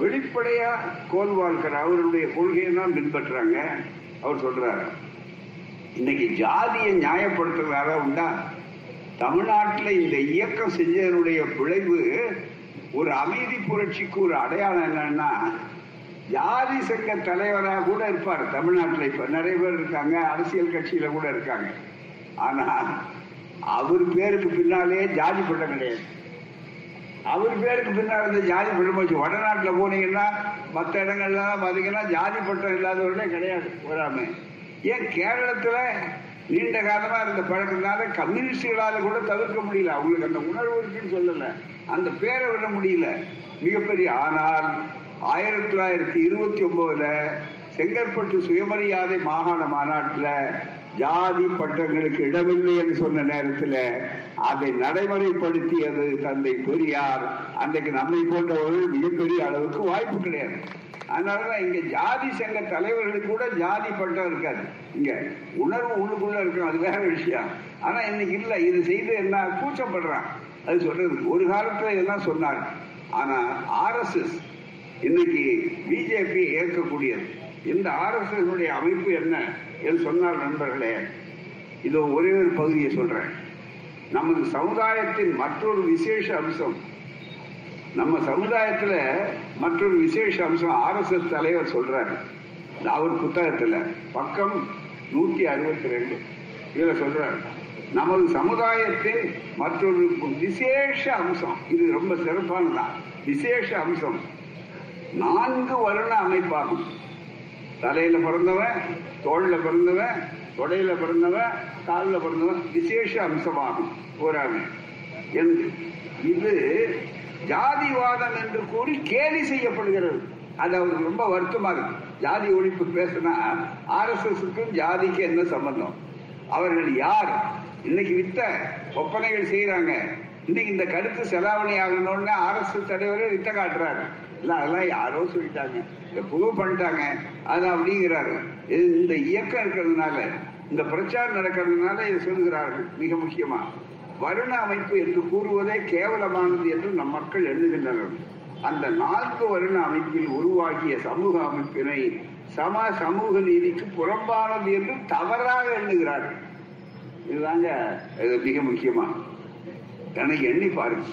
வெளிப்படையா கோல்வால்கர் அவருடைய கொள்கையை தான் பின்பற்றுறாங்க. அவர் சொல்றாரு இன்னைக்கு ஜாதியை நியாயப்படுத்துறதால உண்டா? தமிழ்நாட்டில் இந்த இயக்கம் செஞ்சதனுடைய விளைவு ஒரு அமைதி புரட்சிக்கு ஒரு அடையாளம் என்னன்னா ஜாதி சங்க தலைவராக கூட இருப்பார் தமிழ்நாட்டில். இப்ப நிறைய பேர் இருக்காங்க அரசியல் கட்சியில கூட இருக்காங்க. ஆனா அவர் பேருக்கு பின்னாலே ஜாதி பட்டம் கிடையாது. அவர் பேருக்கு பின்னால் இருந்த ஜாதி பட்டம் போச்சு வடநாட்டில் போனீங்கன்னா மற்ற இடங்கள்லாம் பார்த்தீங்கன்னா ஜாதி பட்டம் இல்லாதவர்களே கிடையாது. வராம ஏன் கேரளத்தில் நீண்ட காலமாக இருந்த பழக்கத்தினால கம்யூனிஸ்டுகளால் கூட தவிர்க்க முடியல. அவங்களுக்கு அந்த உணர்வு இருக்குன்னு சொல்லலை. அந்த பேரை விட முடியல. மிகப்பெரிய ஆனால் ஆயிரத்தி தொள்ளாயிரத்தி இருபத்தி ஒன்பதுல செங்கற்பட்டு சுயமரியாதை மாகாண மாநாட்டில் ஜாதி பட்டங்களுக்கு இடமில்லை என்று சொன்ன நேரத்தில் அதை நடைமுறைப்படுத்தியது தந்தை பெரியார். அன்றைக்கு நம்மை போன்றவர்கள் மிகப்பெரிய அளவுக்கு வாய்ப்பு கிடையாது. அதனாலதான் இங்க ஜாதி சங்க தலைவர்களுக்கு கூட ஜாதி பட்டம் இருக்காது. இங்க உணர்வு உள்ளுக்குள்ள இருக்கும் அது வேற விஷயம். ஆனா இன்னைக்கு இல்ல இது செய்து என்ன கூச்சப்படுறான்? அது சொல்றது ஒரு காலத்துல இதெல்லாம் சொன்னாங்க? ஆனா ஆர்எஸ்எஸ் இன்னைக்கு பிஜேபி ஏற்கக்கூடியது. இந்த ஆர்எஸ்எஸ் அமைப்பு என்ன? என்று சொன்னார் நண்பர்களே. இதோ ஒரே ஒரு பகுதியை சொல்றேன். நமது சமுதாயத்தின் மற்றொரு விசேஷ அம்சம். நம்ம சமுதாயத்துல மற்றொரு விசேஷ அம்சம் ஆர்எஸ்எஸ் தலைவர் சொல்றாரு. அவர் புத்தகத்துல பக்கம் நூத்தி அறுபத்தி ரெண்டு இதுல சொல்றாரு நமது சமுதாயத்தின் மற்றொரு விசேஷ அம்சம். இது ரொம்ப சிறப்பானதான் விசேஷ அம்சம். நான்கு வருண அமைப்பாகும். தலையில பிறந்தவன் தோல்ல பிறந்தவன் தொடையில பிறந்தவன் காலில் பிறந்தவன் விசேஷ அம்சமாகும். போறாங்க என்று. இது ஜாதிவாதம் என்று கூறி கேலி செய்யப்படுகிறது. அது அவருக்கு ரொம்ப வருத்தமா இருக்கு. ஜாதி ஒழிப்பு பேசினா ஆர் எஸ் ஜாதிக்கு என்ன சம்பந்தம்? அவர்கள் யார்? இன்னைக்கு வித்த ஒப்பனைகள் செய்யறாங்க இன்னைக்கு இந்த கருத்து செலாவணி ஆகணும்னு ஆர் எஸ் எஸ் தலைவரே வித்த காட்டுறாரு. இல்ல அதெல்லாம் யாரோ சொல்லிட்டாங்க. எப்பவோ பண்ணிட்டாங்க. அது அப்படிங்கிறாரு. இது இந்த இயக்கம் இருக்கிறதுனால இந்த பிரச்சாரம் நடக்கிறதுனால இதை சொல்லுகிறார்கள். மிக முக்கியமா வருண அமைப்பு என்று கூறுவதே கேவலமானது என்று நம் மக்கள் எழுதுகின்றனர். அந்த நான்கு வருண அமைப்பில் உருவாகிய சமூக அமைப்பினை சம சமூக நீதிக்கு புறம்பானது என்று தவறாக எண்ணுகிறார்கள். இதுதாங்க இது மிக முக்கியமா. எனக்கு எண்ணி பாருங்க.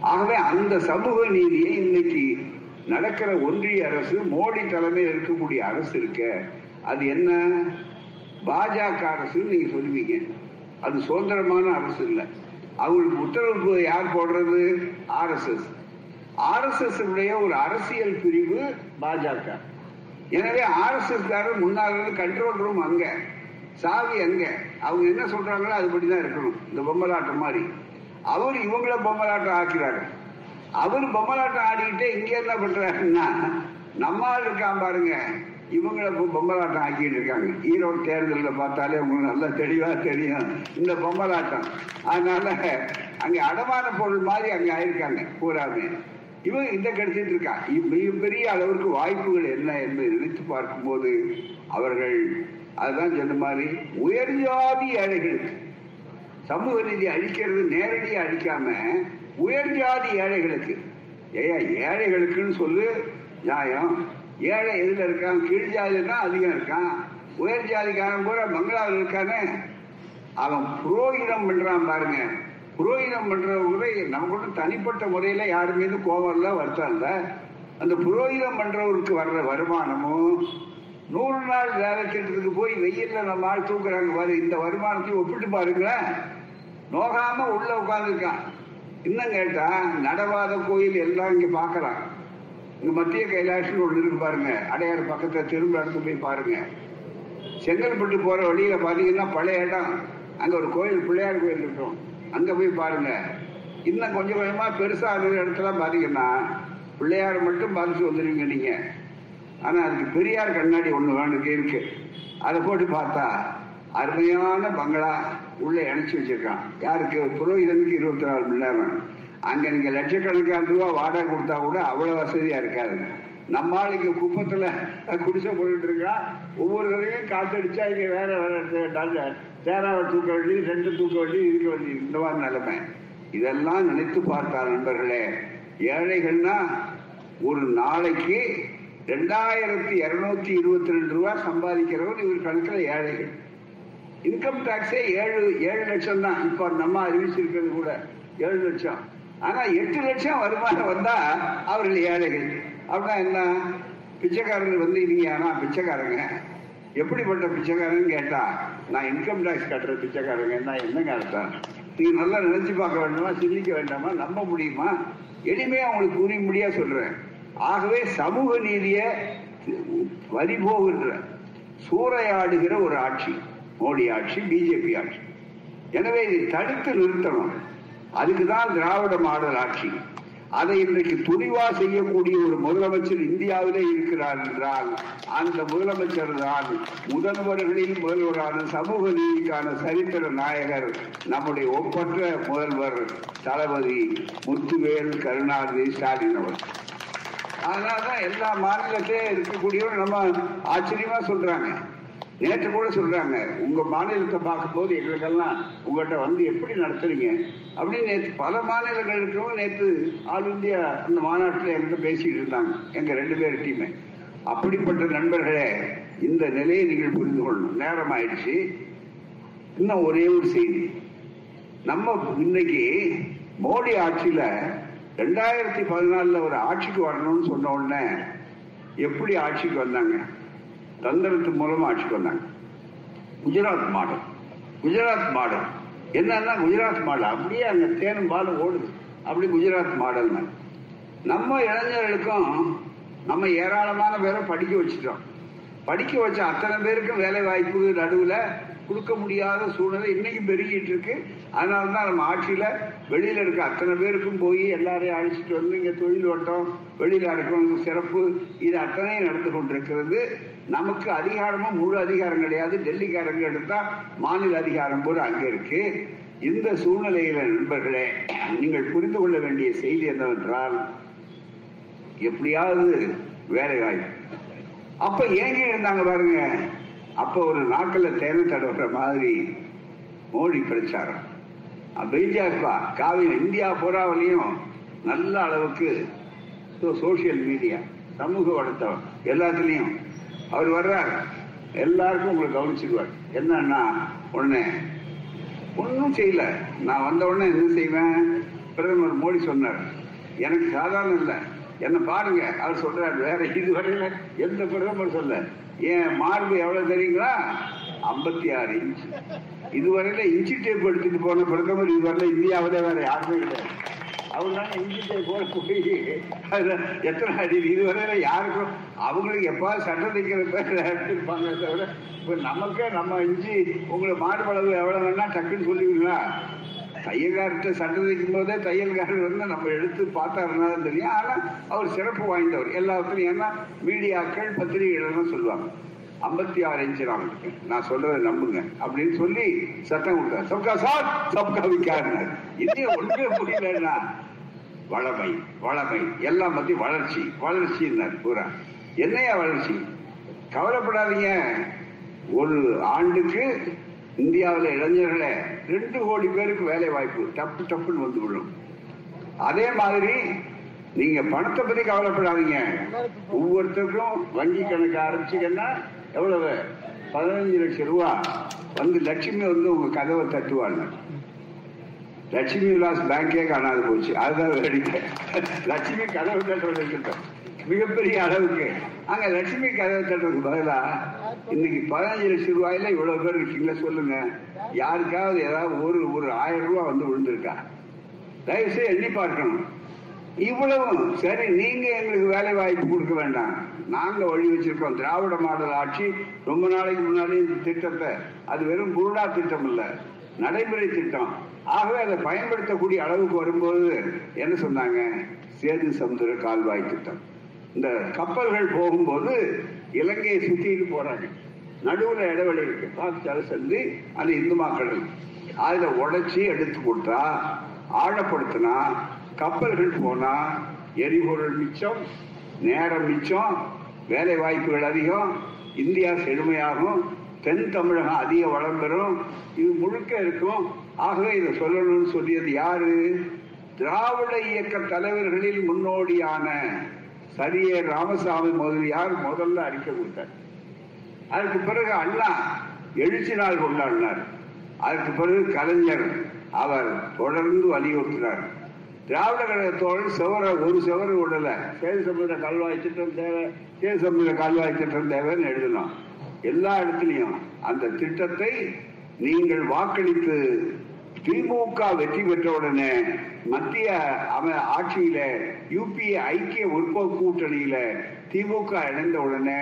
ஆகவே அந்த சமூக நீதியை இன்னைக்கு நடக்கிற ஒன்றிய அரசு மோடி தலைமையில் இருக்கக்கூடிய அரசு இருக்க அது என்ன? பாஜக அரசு நீங்க சொல்லுவீங்க. அது சுதந்திரமான அரசு இல்லை. அவங்களுக்கு உத்தரவு யார் போடுறது? ஆர்எஸ்எஸ் ஆர்எஸ்எஸ் உடைய ஒரு அரசியல் பிரிவு பாஜக. எனவே ஆர்எஸ்எஸ் காரர் முன்னாள் கண்ட்ரோல் ரூம் அங்க சாவி அங்க. அவங்க என்ன சொல்றாங்களோ அதுபடிதான் இருக்கணும். இந்த பொம்மலாட்டம் மாதிரி. அவர் இவங்கள பொம்மலாட்டம் ஆக்கிறாரு. அவர் பொம்மலாட்டம் ஆடிக்கிட்டே இங்க என்ன பண்றாருன்னா நம்மால் இருக்கான் பாருங்க. இவங்கள இப்போ பொம்மலாட்டம் ஆக்கிட்டு இருக்காங்க. ஈரோடு தேர்தலில் பார்த்தாலே உங்களுக்கு நல்லா தெளிவா தெரியும் இந்த பொம்மலாட்டம். அதனால அங்க அடமான பொருள் மாதிரி அங்க ஆயிருக்காங்க பூராமே. இவன் இந்த கிடைச்சிட்டு இருக்கா. மிகப்பெரிய அளவிற்கு வாய்ப்புகள் என்ன என்று நினைத்து பார்க்கும்போது அவர்கள் அதுதான் சொன்ன மாதிரி உயர்ஜாதி ஏழைகளுக்கு சமூக நீதி அழிக்கிறது நேரடியாக அழிக்காம உயர்ஜாதி ஏழைகளுக்கு. ஏயா ஏழைகளுக்குன்னு சொல்லு நியாயம். ஏழை எதுல இருக்கான்? கீழ் ஜாதி தான் அதிகம் இருக்கான். உயர் ஜாதிக்காரன் கூட பங்களாவில் இருக்கானே. அவன் புரோகிதம் பண்றான் பாருங்க. புரோகிதம் பண்றவங்க நமக்கு தனிப்பட்ட முறையில யாரு மீது கோபம் இல்லை வருத்தம் இல்லை. அந்த புரோகிதம் பண்றவருக்கு வர்ற வருமானமும் நூறு நாள் வேலை திட்டத்துக்கு போய் வெயில்ல நம்ம ஆள் தூக்குறாங்க பாரு இந்த வருமானத்தையும் ஒப்பிட்டு பாருங்களேன். நோகாம உள்ள உட்காந்துருக்கான் இன்னும் கேட்டா நடவாத கோயில் எல்லாம் இங்க பாக்கலாம் இங்க மத்திய கைலாசம் ஒண்ணு இருக்கு பாருங்க. அடையாறு பக்கத்துல திரும்ப இடத்து போய் பாருங்க. செங்கல்பட்டு போற வழியில பாத்தீங்கன்னா பழைய இடம். அங்க ஒரு கோயில் பிள்ளையார் கோயில் இருக்கும். அங்க போய் பாருங்க. இன்னும் கொஞ்சம் கொஞ்சமா பெருசா இருக்கிற இடத்துல பாத்தீங்கன்னா பிள்ளையார் மட்டும் பாதிச்சு வந்துருவீங்க நீங்க. ஆனா அதுக்கு பெரியார் கண்ணாடி ஒண்ணு வேணுக்கு இருக்கு. அதை போட்டு பார்த்தா அருமையான பங்களா. உள்ள இணைச்சி வச்சிருக்கான். யாருக்கு? புரோகிதனுக்கு இருபத்தி நாலு மணி நேரம்? அங்க நீங்க லட்சக்கணக்கான ரூபா வாடகை கொடுத்தா கூட அவ்வளவு வசதியா இருக்காது. நம்ம ஆளுக்கு குப்பத்துல குடிசை போட்டுட்டு இருக்கா. ஒவ்வொரு தடவையும் காத்தடிச்சா இங்க வேற வேற தேராவை தூக்க வேண்டி ரெண்டு தூக்க வேண்டி இருக்க வேண்டி இந்த மாதிரி நிலைமை. இதெல்லாம் நினைத்து பார்த்தார் நண்பர்களே ஏழைகள்னா ஒரு நாளைக்கு ரெண்டாயிரத்தி இருநூத்தி இருபத்தி ரெண்டு ரூபாய் சம்பாதிக்கிறவர் இவர் கணக்கில் ஏழைகள். இன்கம் டாக்ஸே ஏழு ஏழு லட்சம் தான். இப்போ நம்ம அறிவிச்சிருக்கிறது கூட ஏழு லட்சம். ஆனா எட்டு லட்சம் வருமானம் வந்தா அவர்கள் ஏழைகள். அப்படின்னா என்ன? பிச்சைக்காரர்கள் வந்து நீங்க ஆனா பிச்சைக்காரங்க. எப்படிப்பட்ட பிச்சைக்காரன்னு கேட்டா நான் இன்கம் டாக்ஸ் கட்டுற பிச்சைக்காரங்க. நான் என்னங்க அர்த்தம் நீங்க நல்லா நினைச்சு பார்க்க வேண்டாமா? சிந்திக்க வேண்டாமா? நம்ப முடியுமா? எளிமையா உங்களுக்கு புரிய முடியா சொல்றேன். ஆகவே சமூக நீதிய வரிபோகின்ற சூறையாடுகிற ஒரு ஆட்சி. மோடி ஆட்சி பிஜேபி ஆட்சி. எனவே இதை தடுத்து நிறுத்தணும். அதுக்குதான் திராவிட மாடல் ஆட்சி. அதை இன்றைக்கு துணிவா செய்யக்கூடிய ஒரு முதலமைச்சர் இந்தியாவிலே இருக்கிறார் என்றால் அந்த முதலமைச்சர் தான் முதல்வர்களில் முதல்வரான சமூக நீதிக்கான சரித்திர நாயகர் நம்முடைய ஒப்பற்ற முதல்வர் தளபதி முத்துவேல் கருணாநிதி ஸ்டாலின் அவர் அதனாலதான் எல்லா மாநிலத்திலே இருக்கக்கூடியவங்க நம்ம ஆச்சரியமா சொல்றாங்க. நேற்று கூட சொல்றாங்க உங்க மாநிலத்தை பார்க்கும்போது எங்களுக்கெல்லாம் உங்கள்கிட்ட வந்து எப்படி நடத்துறீங்க? அப்படின்னு நேற்று பல மாநிலங்கள் இருக்கிறவங்க நேற்று ஆல் இந்தியா அந்த மாநாட்டில் என்கிட்ட பேசிட்டு இருந்தாங்க எங்க ரெண்டு பேர் டீமே. அப்படிப்பட்ட நண்பர்களே இந்த நிலையை நீங்கள் புரிந்து கொள்ளணும். நேரம் ஆயிடுச்சு இன்னும் ஒரே ஒரு செய்தி. நம்ம இன்னைக்கு மோடி ஆட்சியில ரெண்டாயிரத்தி பதினாலுல ஒரு ஆட்சிக்கு வரணும்னு சொன்ன உடனே எப்படி ஆட்சிக்கு வந்தாங்க? தந்திரத்து மூலமா ஆட்சிக்கு வந்தாங்க. குஜராத் மாடல் குஜராத் மாடல் என்னன்னா குஜராத் மாடல் அப்படியே அங்க தேனும் பாலும் ஓடுது. அப்படி குஜராத் மாடல் நம்ம இளைஞர்களுக்கும் நம்ம ஏராளமான பேரை படிக்க வச்சுட்டோம். படிக்க வச்ச அத்தனை பேருக்கும் வேலை வாய்ப்பு நடுவில் கொடுக்க முடியாத சூழ்நிலை இன்னைக்கும் பெருகிட்டு இருக்கு அதனால தான் நம்ம ஆட்சியில வெளியில இருக்க அத்தனை பேருக்கும் போய் எல்லாரையும் அழைச்சிட்டு வந்து இங்க தொழில் வட்டம் வெளியில இருக்கணும் சிறப்பு இது அத்தனையும் நடந்து கொண்டிருக்கிறது. நமக்கு அதிகாரமும் முழு அதிகாரம் கிடையாது. டெல்லிக்காரங்க எடுத்தா மாநில அதிகாரம் போல அங்க இருக்கு. இந்த சூழ்நிலையில நண்பர்களே நீங்கள் புரிந்து கொள்ள வேண்டிய செய்தி என்னவென்றால் எப்படியாவது வேலை வாய்ப்பு அப்ப ஏங்க இருந்தாங்க பாருங்க அப்ப ஒரு நாக்கில் தேனை தடவுற மாதிரி மோடி பிரச்சாரம். பிஜேபி காவிரி இந்தியா பூராவிலையும் நல்ல அளவுக்கு சோசியல் மீடியா சமூக வளர்த்தம் எல்லாத்துலேயும் அவர் வர்றார். எல்லாருக்கும் உங்களை கவனிச்சுக்குவார் என்னன்னா உடனே ஒன்றும் செய்யல. நான் வந்த உடனே என்ன செய்வேன்? பிரதமர் மோடி சொன்னார். எனக்கு சாதாரணம் இல்லை. என்ன பாருங்க. அவர் சொல்றாரு வேற இதுவரையில எந்த பிரதமர் சொல்ல. ஏன் மார்பு எவ்வளவு தெரியுங்களா? ஐம்பத்தி ஆறு இன்ச்சு. இதுவரையில இன்ச்சு டேப் எடுத்துட்டு போன பிரதமர் இதுவரையில இந்தியாவில வேற யாருமே கிடையாது அவர் தான் இன்ச்சு டேப் எத்தனை அடி? இதுவரையில் யாருக்கும் அவங்களுக்கு எப்பாவது சட்டம் தைக்கிறப்பாங்க தவிர இப்போ நமக்கே நம்ம இஞ்சி உங்களை மாடுபளவு எவ்வளவு வேணா டக்குன்னு சொல்லிவிடுங்களா தையல்கார்ட்ட சட்டம் தைக்கும் போதே தையல்காரர் வந்து நம்ம எடுத்து பார்த்தாருன்னா தெரியும். ஆனா அவர் சிறப்பு வாய்ந்தவர். எல்லாத்துலையும் ஏன்னா மீடியாக்கள் பத்திரிகைகள்லாம் சொல்லுவாங்க. ஐம்பத்தி ஆறு இன்ச்சு நான் இருக்கேன் நான் சொல்றதை நம்புங்க. அப்படின்னு சொல்லி சட்டம் கொடுத்தார். சப்கா சார் சப்கா விக்காருங்க இதே ஒன்றுமே புரியலன்னா வளமை வளமை எல்லாம் பத்தி வளர்ச்சி வளர்ச்சின்னார் பூரா என்னையா வளர்ச்சி? கவலைப்படாதீங்க. ஒரு ஆண்டுக்கு இந்தியாவில் இளைஞர்களை ரெண்டு கோடி பேருக்கு வேலை வாய்ப்பு டப்பு டப்புன்னு வந்து விடும் அதே மாதிரி நீங்க பணத்தை பத்தி கவலைப்படாதீங்க. ஒவ்வொருத்தருக்கும் வங்கி கணக்கு ஆரம்பிச்சீங்கன்னா எவ்வளவு? பதினஞ்சு லட்சம் ரூபா. வந்து லட்சுமி வந்து உங்க கதவை தட்டுவாங்க. லட்சுமி விலாஸ் பேங்கே காணாது போச்சு. அதுதான் வேடிக்கை லட்சுமி கதவு தட்டுறது இருக்கட்டும் மிகப்பெரிய அளவுக்கு. அங்க லட்சுமி கதவு தட்டுறதுக்கு பதிலா இன்னைக்கு பதினஞ்சு லட்சம் ரூபாயில இவ்வளவு பேர் இருக்கீங்களா சொல்லுங்க. யாருக்காவது ஏதாவது ஒரு ஒரு ஆயிரம் ரூபாய் வந்து விழுந்திருக்கா? தயவுசெய்து எண்ணி பார்க்கணும். இவ்வளவு சரி நீங்க எங்களுக்கு வேலை வாய்ப்பு கொடுக்க வேண்டாம். நாங்க வழி வச்சிருக்கோம். திராவிட மாடல் ஆட்சி ரொம்ப நாளைக்கு முன்னாடி இந்த திட்டத்தை. அது வெறும் குருடா திட்டம் இல்ல நடைமுறை திட்டம். ஆகவே அதை பயன்படுத்தக்கூடிய அளவுக்கு வரும்போது என்ன சொன்னாங்க? சேது சமுதிர கால்வாய் திட்டம். இந்த கப்பல்கள் போகும்போது இலங்கையை சுத்திட்டு போறாங்க. நடுவுல இடைவெளி இருக்கு. பாகிஸ்தான் சென்று அந்த இந்து மக்கள் அதுல உடைச்சி எடுத்து கொடுத்தா ஆழப்படுத்தினா கப்பல்கள் போனா எரிபொருள் மிச்சம் நேரம் மிச்சம் வேலை வாய்ப்புகள் அதிகம் இந்தியா செழுமையாகும் தென் தமிழகம் அதிக வளம் பெறும் இது முழுக்க இருக்கும். ஆகவே இதை சொல்லணும்னு சொல்லியது யாரு? திராவிட இயக்க தலைவர்களில் முன்னோடியான சரியே ராமசாமி முதலியார் முதல்ல அறிக்கை கொடுத்தார். அதுக்கு பிறகு அண்ணா எழுச்சி நாள் கொண்டாடினார். அதுக்கு பிறகு கலைஞர் அவர் தொடர்ந்து வலியுறுத்தினார். திராவிட கழகத்தோடு செவர ஒரு செவர விடல. சேது சமுதிர கால்வாய் திட்டம் தேவை சேது கால்வாய் திட்டம் தேவைன்னு எழுதணும் எல்லா இடத்துலையும் அந்த திட்டத்தை நீங்கள் வாக்களித்து திமுக வெற்றி பெற்ற உடனே மத்திய ஆட்சியில யூபிஏ ஐக்கிய முற்போக்கு கூட்டணியில திமுக இணைந்த உடனே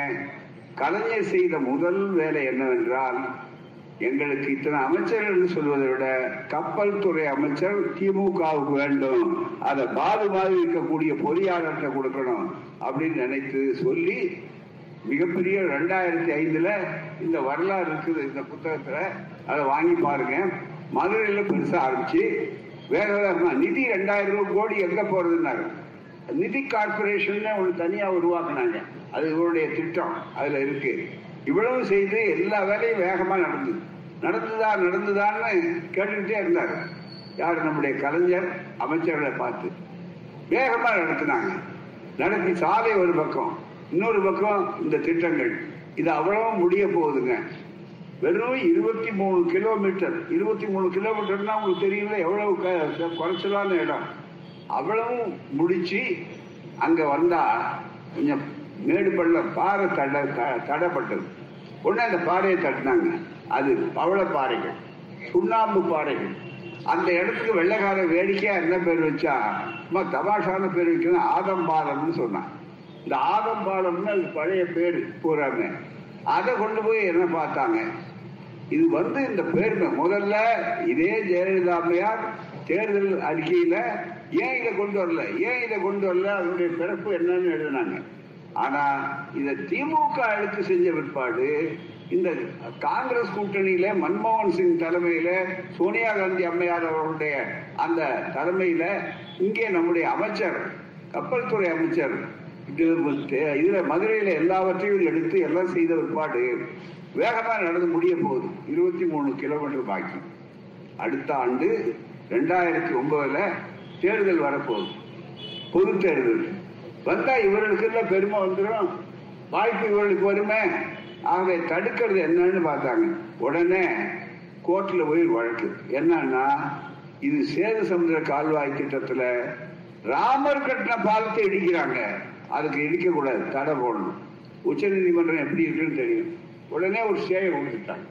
கலைஞர் செய்த முதல் வேலை என்னவென்றால் எங்களுக்கு இத்தனை அமைச்சர்கள் சொல்வதை விட கப்பல் துறை அமைச்சர் திமுகவுக்கு வேண்டும். அதை பாது மாதிரி இருக்கக்கூடிய பொறியாளர்கிட்ட கொடுக்கணும் அப்படின்னு நினைத்து சொல்லி மிகப்பெரிய ரெண்டாயிரத்தி ஐந்துல இந்த வரலாறு இருக்குது இந்த புத்தகத்துல. அதை வாங்கி பாருங்க. மதுரையில பெருசா ஆரம்பிச்சு வேற வேற நிதி ரெண்டாயிரம் ரூபாய் கோடி எங்க போறதுன்னாரு. நிதி கார்பரேஷன் ஒன்று தனியா உருவாக்குனாங்க. அது இவருடைய திட்டம் அதுல இருக்கு. இவ்வளவு செய்து எல்லா வேலையும் வேகமா நடந்தது. நடந்துதா நடந்துதான்னு கேட்டுக்கிட்டே இருந்தாரு. யார்? நம்முடைய கலைஞர் அமைச்சர்களை பார்த்து. வேகமா நடத்தினாங்க. நடத்தி சாலை ஒரு பக்கம் இன்னொரு பக்கம் இந்த திட்டங்கள். இது அவ்வளவு முடிய போகுதுங்க. வெறும் இருபத்தி மூணு கிலோமீட்டர் இருபத்தி மூணு கிலோமீட்டர்னா உங்களுக்கு தெரியல எவ்வளவு க- குறைச்சலான இடம். அவ்வளவும் முடிச்சு அங்க வந்தா கொஞ்சம் மேடு பள்ளம் பாறை தட த- உடனே அந்த பாறையை தட்டினாங்க. அது பவள பாறைகள் சுண்ணாம்பு பாறைகள். அந்த இடத்துக்கு வெள்ளக்கார வேடிக்கையா என்ன பேர் வச்சா சும்மா தபாஷான பேர் வைக்கணும் ஆதம்பாலம்னு சொன்னான். இந்த ஆதம்பாலம்னு அது பழைய பேர் பூராமே. அதை கொண்டு போய் என்ன பார்த்தாங்க? இது வந்து இந்த பெருமை. முதல்ல இதே ஜெயலலிதா அம்மையார் தேர்தல் அறிக்கையில ஏன் இதை கொண்டு வரல? ஏன் இதை கொண்டு வரல? அதனுடைய பிறப்பு என்னன்னு எழுதினாங்க. ஆனா இத திமுக எடுத்து செஞ்ச பிற்பாடு இந்த காங்கிரஸ் கூட்டணியில மன்மோகன் சிங் தலைமையில சோனியா காந்தி அம்மையார் அவர்களுடைய அந்த தலைமையில இங்கே நம்முடைய அமைச்சர் கப்பல் துறை அமைச்சர் இதுல மதுரையில எல்லாவற்றையும் எடுத்து எல்லாம் செய்த பிற்பாடு வேகமா நடந்து முடிய போகுது. இருபத்தி மூணு கிலோமீட்டர் பாக்கி. அடுத்த ஆண்டு ரெண்டாயிரத்தி ஒன்பதுல தேர்தல் வரப்போகுது. பொது தேர்தல். வந்தா இவர்களுக்கு எல்லாம் பெருமை வந்துடும் வாய்ப்பு இவர்களுக்கு வருமே? ஆகவே தடுக்கிறது என்னன்னு பார்த்தாங்க. உடனே கோர்ட்ல போய் வழக்கு. என்னன்னா இது சேது சமுதிர கால்வாய் திட்டத்துல ராமர் கட்டின பாலத்தை இடிக்கிறாங்க. அதுக்கு இடிக்க கூடாது தடை போடணும். உச்ச நீதிமன்றம் எப்படி இருக்குன்னு தெரியும். உடனே ஒரு சேவை கொடுத்துட்டாங்க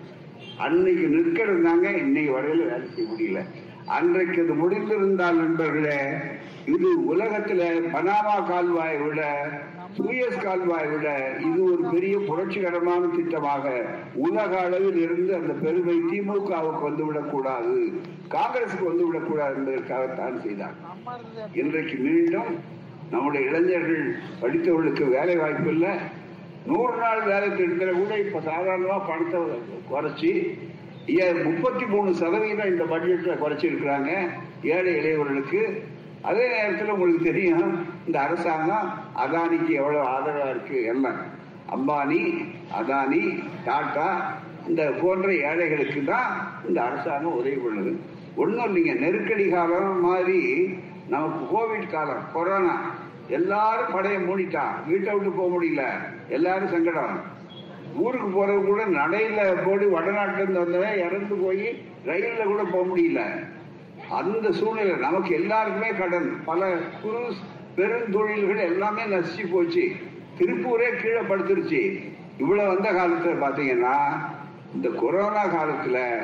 அன்னைக்கு நிற்க இருந்தாங்க இன்னைக்கு வரையில வேலை செய்ய முடியல. அன்றைக்கு அது முடிந்திருந்தால் நண்பர்களே இது உலகத்துல பனாமா கால்வாயை விட சூயஸ் கால்வாய் விட இது ஒரு பெரிய புரட்சிகரமான திட்டமாக உலக அளவில் இருந்து அந்த பெருமை திமுகவுக்கு வந்துவிடக் கூடாது காங்கிரசுக்கு வந்துவிடக் கூடாது என்பதற்காகத்தான் செய்தார் இன்றைக்கு மீண்டும் நம்முடைய இளைஞர்கள் படித்தவர்களுக்கு வேலை வாய்ப்பு இல்லை. நூறு நாள் வேலை திட்டத்தில் கூட இப்ப சாதாரணமா பணத்தை குறைச்சி முப்பத்தி மூணு சதவீதம் இந்த பட்ஜெட்ல குறைச்சிருக்கிறாங்க ஏழை இளையவர்களுக்கு. அதே நேரத்தில் உங்களுக்கு தெரியும் இந்த அரசாங்கம் அதானிக்கு எவ்வளவு ஆதரவா இருக்கு எல்லாம் அம்பானி அதானி டாட்டா இந்த போன்ற ஏழைகளுக்கு தான் இந்த அரசாங்கம் உதவி பண்ணுது. ஒன்றும் இல்லைங்க நெருக்கடி காலம் மாதிரி நமக்கு கோவிட் காலம் கொரோனா எல்லாரும் படையை மூடிட்டான். வீட்டை விட்டு போக முடியல. எல்லாரும் சங்கடம். ஊருக்கு போறது கூட நடையில போய் வடநாட்டுல இருந்து வந்தவன் இறந்து போய் ரயில்ல கூட போக முடியல. அந்த சூழ்நிலை நமக்கு எல்லாருக்குமே கடன். பல குறு பெருந்தொழில்கள் எல்லாமே நசிச்சு போச்சு. திருப்பூரே கீழே படுத்துருச்சு. இவ்வளவு வந்த காலத்துல பாத்தீங்கன்னா இந்த கொரோனா காலத்துல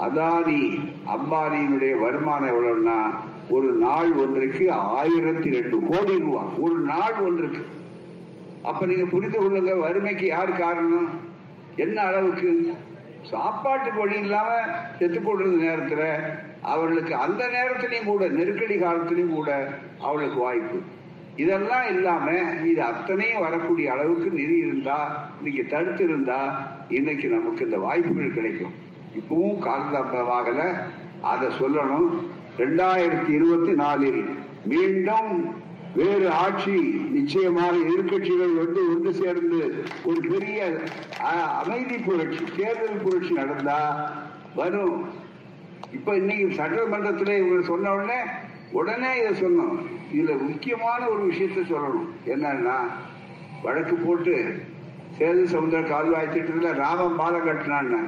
அதானி அம்பானியினுடைய வருமானம் எவ்வளவுன்னா ஒரு நாள் ஒன்றுக்கு ஆயிரத்தி ரெண்டு கோடி ரூபாய் ஒரு நாள் ஒன்றுக்கு. அப்ப நீங்க புரிந்து கொள்ளுங்க வறுமைக்கு யார் காரணம்? என்ன அளவுக்கு? சாப்பாட்டு வழி இல்லாம செத்து போடுறது நேரத்துல அவர்களுக்கு அந்த நேரத்திலையும் கூட நெருக்கடி காலத்திலையும் கூட அவளுக்கு வாய்ப்பு. இதெல்லாம் இல்லாம இது அத்தனையும் வரக்கூடிய அளவுக்கு நிதி இருந்தா இன்னைக்கு தடுத்து இருந்தா இன்னைக்கு நமக்கு இந்த வாய்ப்புகள் கிடைக்கும். இப்பவும் காலதாமதமாகல அதை சொல்லணும். ரெண்டாயிரத்தி இருபத்தி நாலில் மீண்டும் வேறு ஆட்சி நிச்சயமாக எதிர்கட்சிகள் வந்து ஒன்று சேர்ந்து ஒரு பெரிய அமைதி புரட்சி தேர்தல் புரட்சி நடந்தா வரும். இப்ப இன்னைக்கு சட்டமன்றத்தில் இவங்க சொன்ன உடனே உடனே இதை சொன்னோம். இதுல முக்கியமான ஒரு விஷயத்த சொல்லணும். என்னன்னா வழக்கு போட்டு சேது சமுதிர கால்வாய் திட்டத்தில் ராமம் பாலம் கட்டினான்னு.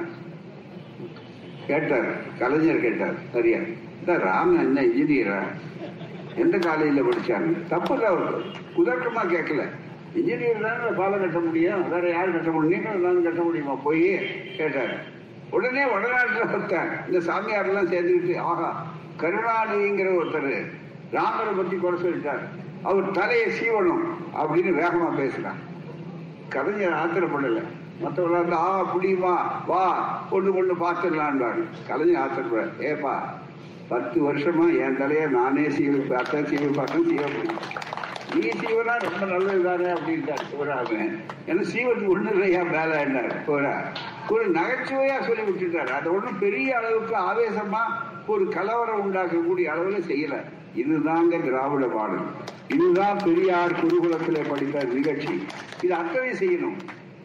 கேட்டார். கலைஞர் கேட்டார். சரியா? இந்த ராமன் என்ன இன்ஜினியரா எந்த காலேஜில் படிச்சாங்க தப்பு இல்லை அவர் கேட்கல இன்ஜினியர் தானே பாலம் கட்ட முடியும். வேற யார் கட்ட முடியும்? நீங்கள் நான் கட்ட முடியுமா? போய் கேட்டார். உடனே வடநாட்டில் பார்த்தேன் இந்த சாமியார்லாம் சேர்ந்துக்கிட்டு ஆகா கருணாநிதிங்கிற ஒருத்தர் ராமரை பற்றி குறை சொல்லிட்டார். அவர் தலையை சீவணும் அப்படின்னு வேகமாக பேசுறான் கலைஞர் ஆத்திரப்படலை. மற்றவர்கள் ஆ புடியுமா வா ஒன்று கொண்டு பார்த்துடலான்றாங்க கலைஞர் ஆத்திரப்பட ஏப்பா பத்து வருஷமா என் தலைய நானே சீவு பார்த்தேன் சீவு பார்த்தேன் சீவ. நீ சீவனா ரொம்ப நல்லது தானே அப்படின்ட்டார் சிவராம ஏன்னா சீவன் ஒண்ணு இல்லையா மேல என்னார்? போரா ஒரு நகைச்சுவையா சொல்லி விட்டுட்டார். அதை ஒன்றும் பெரிய அளவுக்கு ஆவேசமா ஒரு கலவரம் உண்டாக்கக்கூடிய அளவுல செய்யல. இதுதாங்க திராவிட பாடல். இதுதான் பெரியார் குருகுலத்திலே படித்த நிகழ்ச்சி. இது அத்தனை செய்யணும்.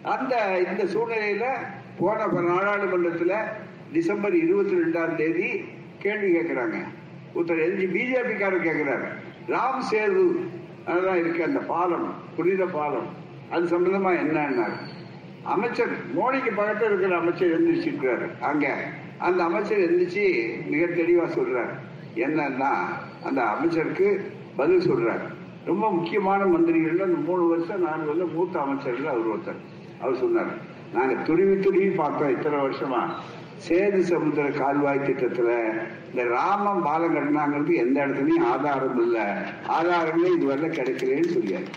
அந்த இந்த சூழ்நிலையில போன நாடாளுமன்றத்தில் டிசம்பர் இருபத்தி ரெண்டாம் தேதி கேள்வி கேட்கிறாங்க. ஒருத்தர் எல்ஜி பிஜேபிக்காரர் கேட்கிறாரு. ராம் சேது. அதுதான் இருக்கு அந்த பாலம் புனித பாலம். அது சம்பந்தமா என்னன்னாரு. அமைச்சர் மோடிக்கு பக்கத்தில் இருக்கிற அமைச்சர் எந்திரிச்சிருக்கிறாரு அங்க அந்த அமைச்சர் எந்திரிச்சு மிக தெளிவா சொல்றாரு. என்னன்னா அந்த அமைச்சருக்கு பதில் சொல்றாரு. ரொம்ப முக்கியமான மந்திரிகள் அந்த மூணு வருஷம் நாலு வருஷம் மூத்த அமைச்சர்கள் அவர் ஒருத்தர். அவர் சொன்னார் நாங்க துருவி துருவி பார்த்தோம் இத்தனை வருஷமா. சேது சமுத்திர கால்வாய் திட்டத்துல இந்த ராமம் பாலம் கட்டினாங்கிறது எந்த இடத்துலயும் ஆதாரம் இல்ல. ஆதாரங்களே இதுவரை கிடைக்கலன்னு சொல்லியாரு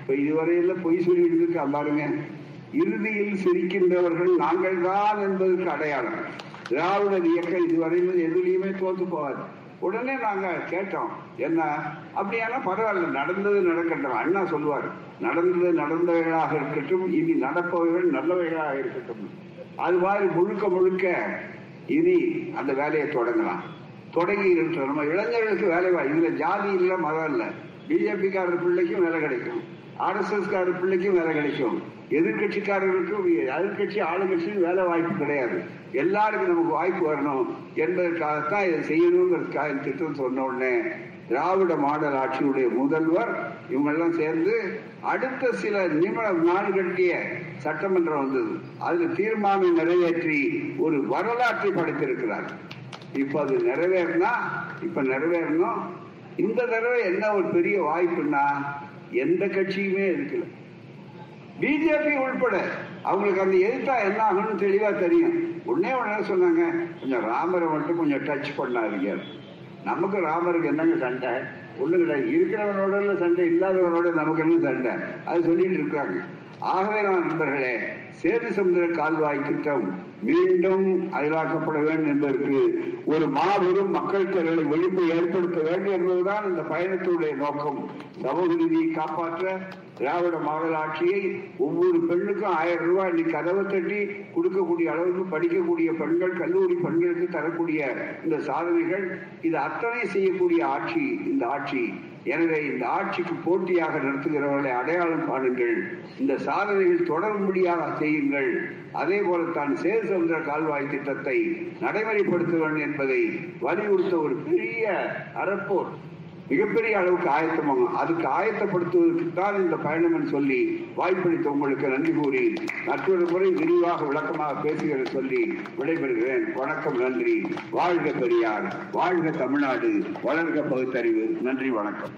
இப்ப இதுவரையில பொய் சொல்லிட்டு இருக்கா பாருங்க. இறுதியில் சிரிக்கின்றவர்கள் நாங்கள் தான் என்பதற்கு அடையாளம். திராவிட இயக்கம் இதுவரையிலும் எதுலையுமே தோத்து போவாது உடனே நாங்க கேட்டோம் என்ன? அப்படியானா பரவாயில்ல நடந்தது நடக்கட்டும். அண்ணா சொல்லுவார் நடந்தது நடந்தவைகளாக இருக்கட்டும் இனி நடப்பவைகள் நல்லவைகளாக இருக்கட்டும். அது மாதிரி முழுக்க முழுக்க இனி அந்த வேலையை தொடங்கலாம். தொடங்கி இருக்கிற நம்ம இளைஞர்களுக்கு வேலை இதுல ஜாதி இல்ல மதம் இல்ல. பிஜேபி காரர் பிள்ளைக்கும் வேலை கிடைக்கும். ஆர்எஸ்எஸ் காரர் பிள்ளைக்கும் வேலை கிடைக்கும். எதிர்கட்சிக்காரர்களுக்கும் எதிர்கட்சி ஆளுங்கட்சியும் வேலை வாய்ப்பு கிடையாது. எல்லாருக்கும் நமக்கு வாய்ப்பு வரணும் என்பதற்காகத்தான் இதை செய்யணுங்கிறதுக்காக திட்டம் சொன்ன உடனே திராவிட மாடல் ஆட்சியுடைய முதல்வர் இவங்கெல்லாம் சேர்ந்து அடுத்த சில நிமிட நாள்கட்டிய சட்டமன்றம் வந்தது. அதுல தீர்மானம் நிறைவேற்றி ஒரு வரலாற்றை படைத்திருக்கிறார். இப்ப அது நிறைவேறினா இப்ப நிறைவேறணும். இந்த தடவை என்ன ஒரு பெரிய வாய்ப்புன்னா எந்த கட்சியுமே இருக்கல பிஜேபி உள்பட அவங்களுக்கு அந்த எதிர்த்தா என்ன ஆகும்னு தெளிவா தெரியும். உடனே உடனே சொன்னாங்க கொஞ்சம் ராமரை மட்டும் கொஞ்சம் டச் பண்ணாதீங்க. நமக்கு ராமருக்கு என்னங்க சண்டை? ஒண்ணு கிடையாது இருக்கிறவனோட சண்டை இல்லாதவனோட நமக்கு என்ன சண்டை? அது சொல்லிட்டு இருக்காங்க. ஆகவே நான் நண்பர்களே சேது சமுதிர கால்வாய் திட்டம் மீண்டும் அயலாக்கப்பட வேண்டும் என்பதற்கு ஒரு மாபெரும் மக்கள் திரளை விழிப்பு ஏற்படுத்த வேண்டும் என்பதுதான் இந்த பயணத்துடைய நோக்கம். சமூக நிதியை காப்பாற்ற திராவிட மாடல் ஆட்சியை ஒவ்வொரு பெண்ணுக்கும் ஆயிரம் ரூபாய் இன்னைக்கு கதவை தட்டி கொடுக்கக்கூடிய அளவுக்கு படிக்கக்கூடிய பெண்கள் கல்லூரி பெண்களுக்கு தரக்கூடிய இந்த சாதனைகள் இது அத்தனை செய்யக்கூடிய ஆட்சி இந்த ஆட்சி. எனவே இந்த ஆட்சிக்கு போட்டியாக நடத்துகிறவர்களை அடையாளம் காணுங்கள். இந்த சாதனைகள் தொடரும்படியாக செய்யுங்கள். அதே போலத்தான் சேது சமுதிர கால்வாய் திட்டத்தை நடைமுறைப்படுத்த வேண்டும் என்பதை வலியுறுத்த ஒரு பெரிய அறப்போர் மிகப்பெரிய அளவுக்கு ஆயத்தமாகும் அதுக்கு ஆயத்தப்படுத்துவதற்கு தான் இந்த பயணம் சொல்லி வாய்ப்பளித்த உங்களுக்கு நன்றி கூறி மற்றொரு முறை விரிவாக விளக்கமாக பேசுகிறேன் சொல்லி விடைபெறுகிறேன். வணக்கம் நன்றி. வாழ்க பெரியார். வாழ்க தமிழ்நாடு. வளர்க பகுத்தறிவு. நன்றி வணக்கம்.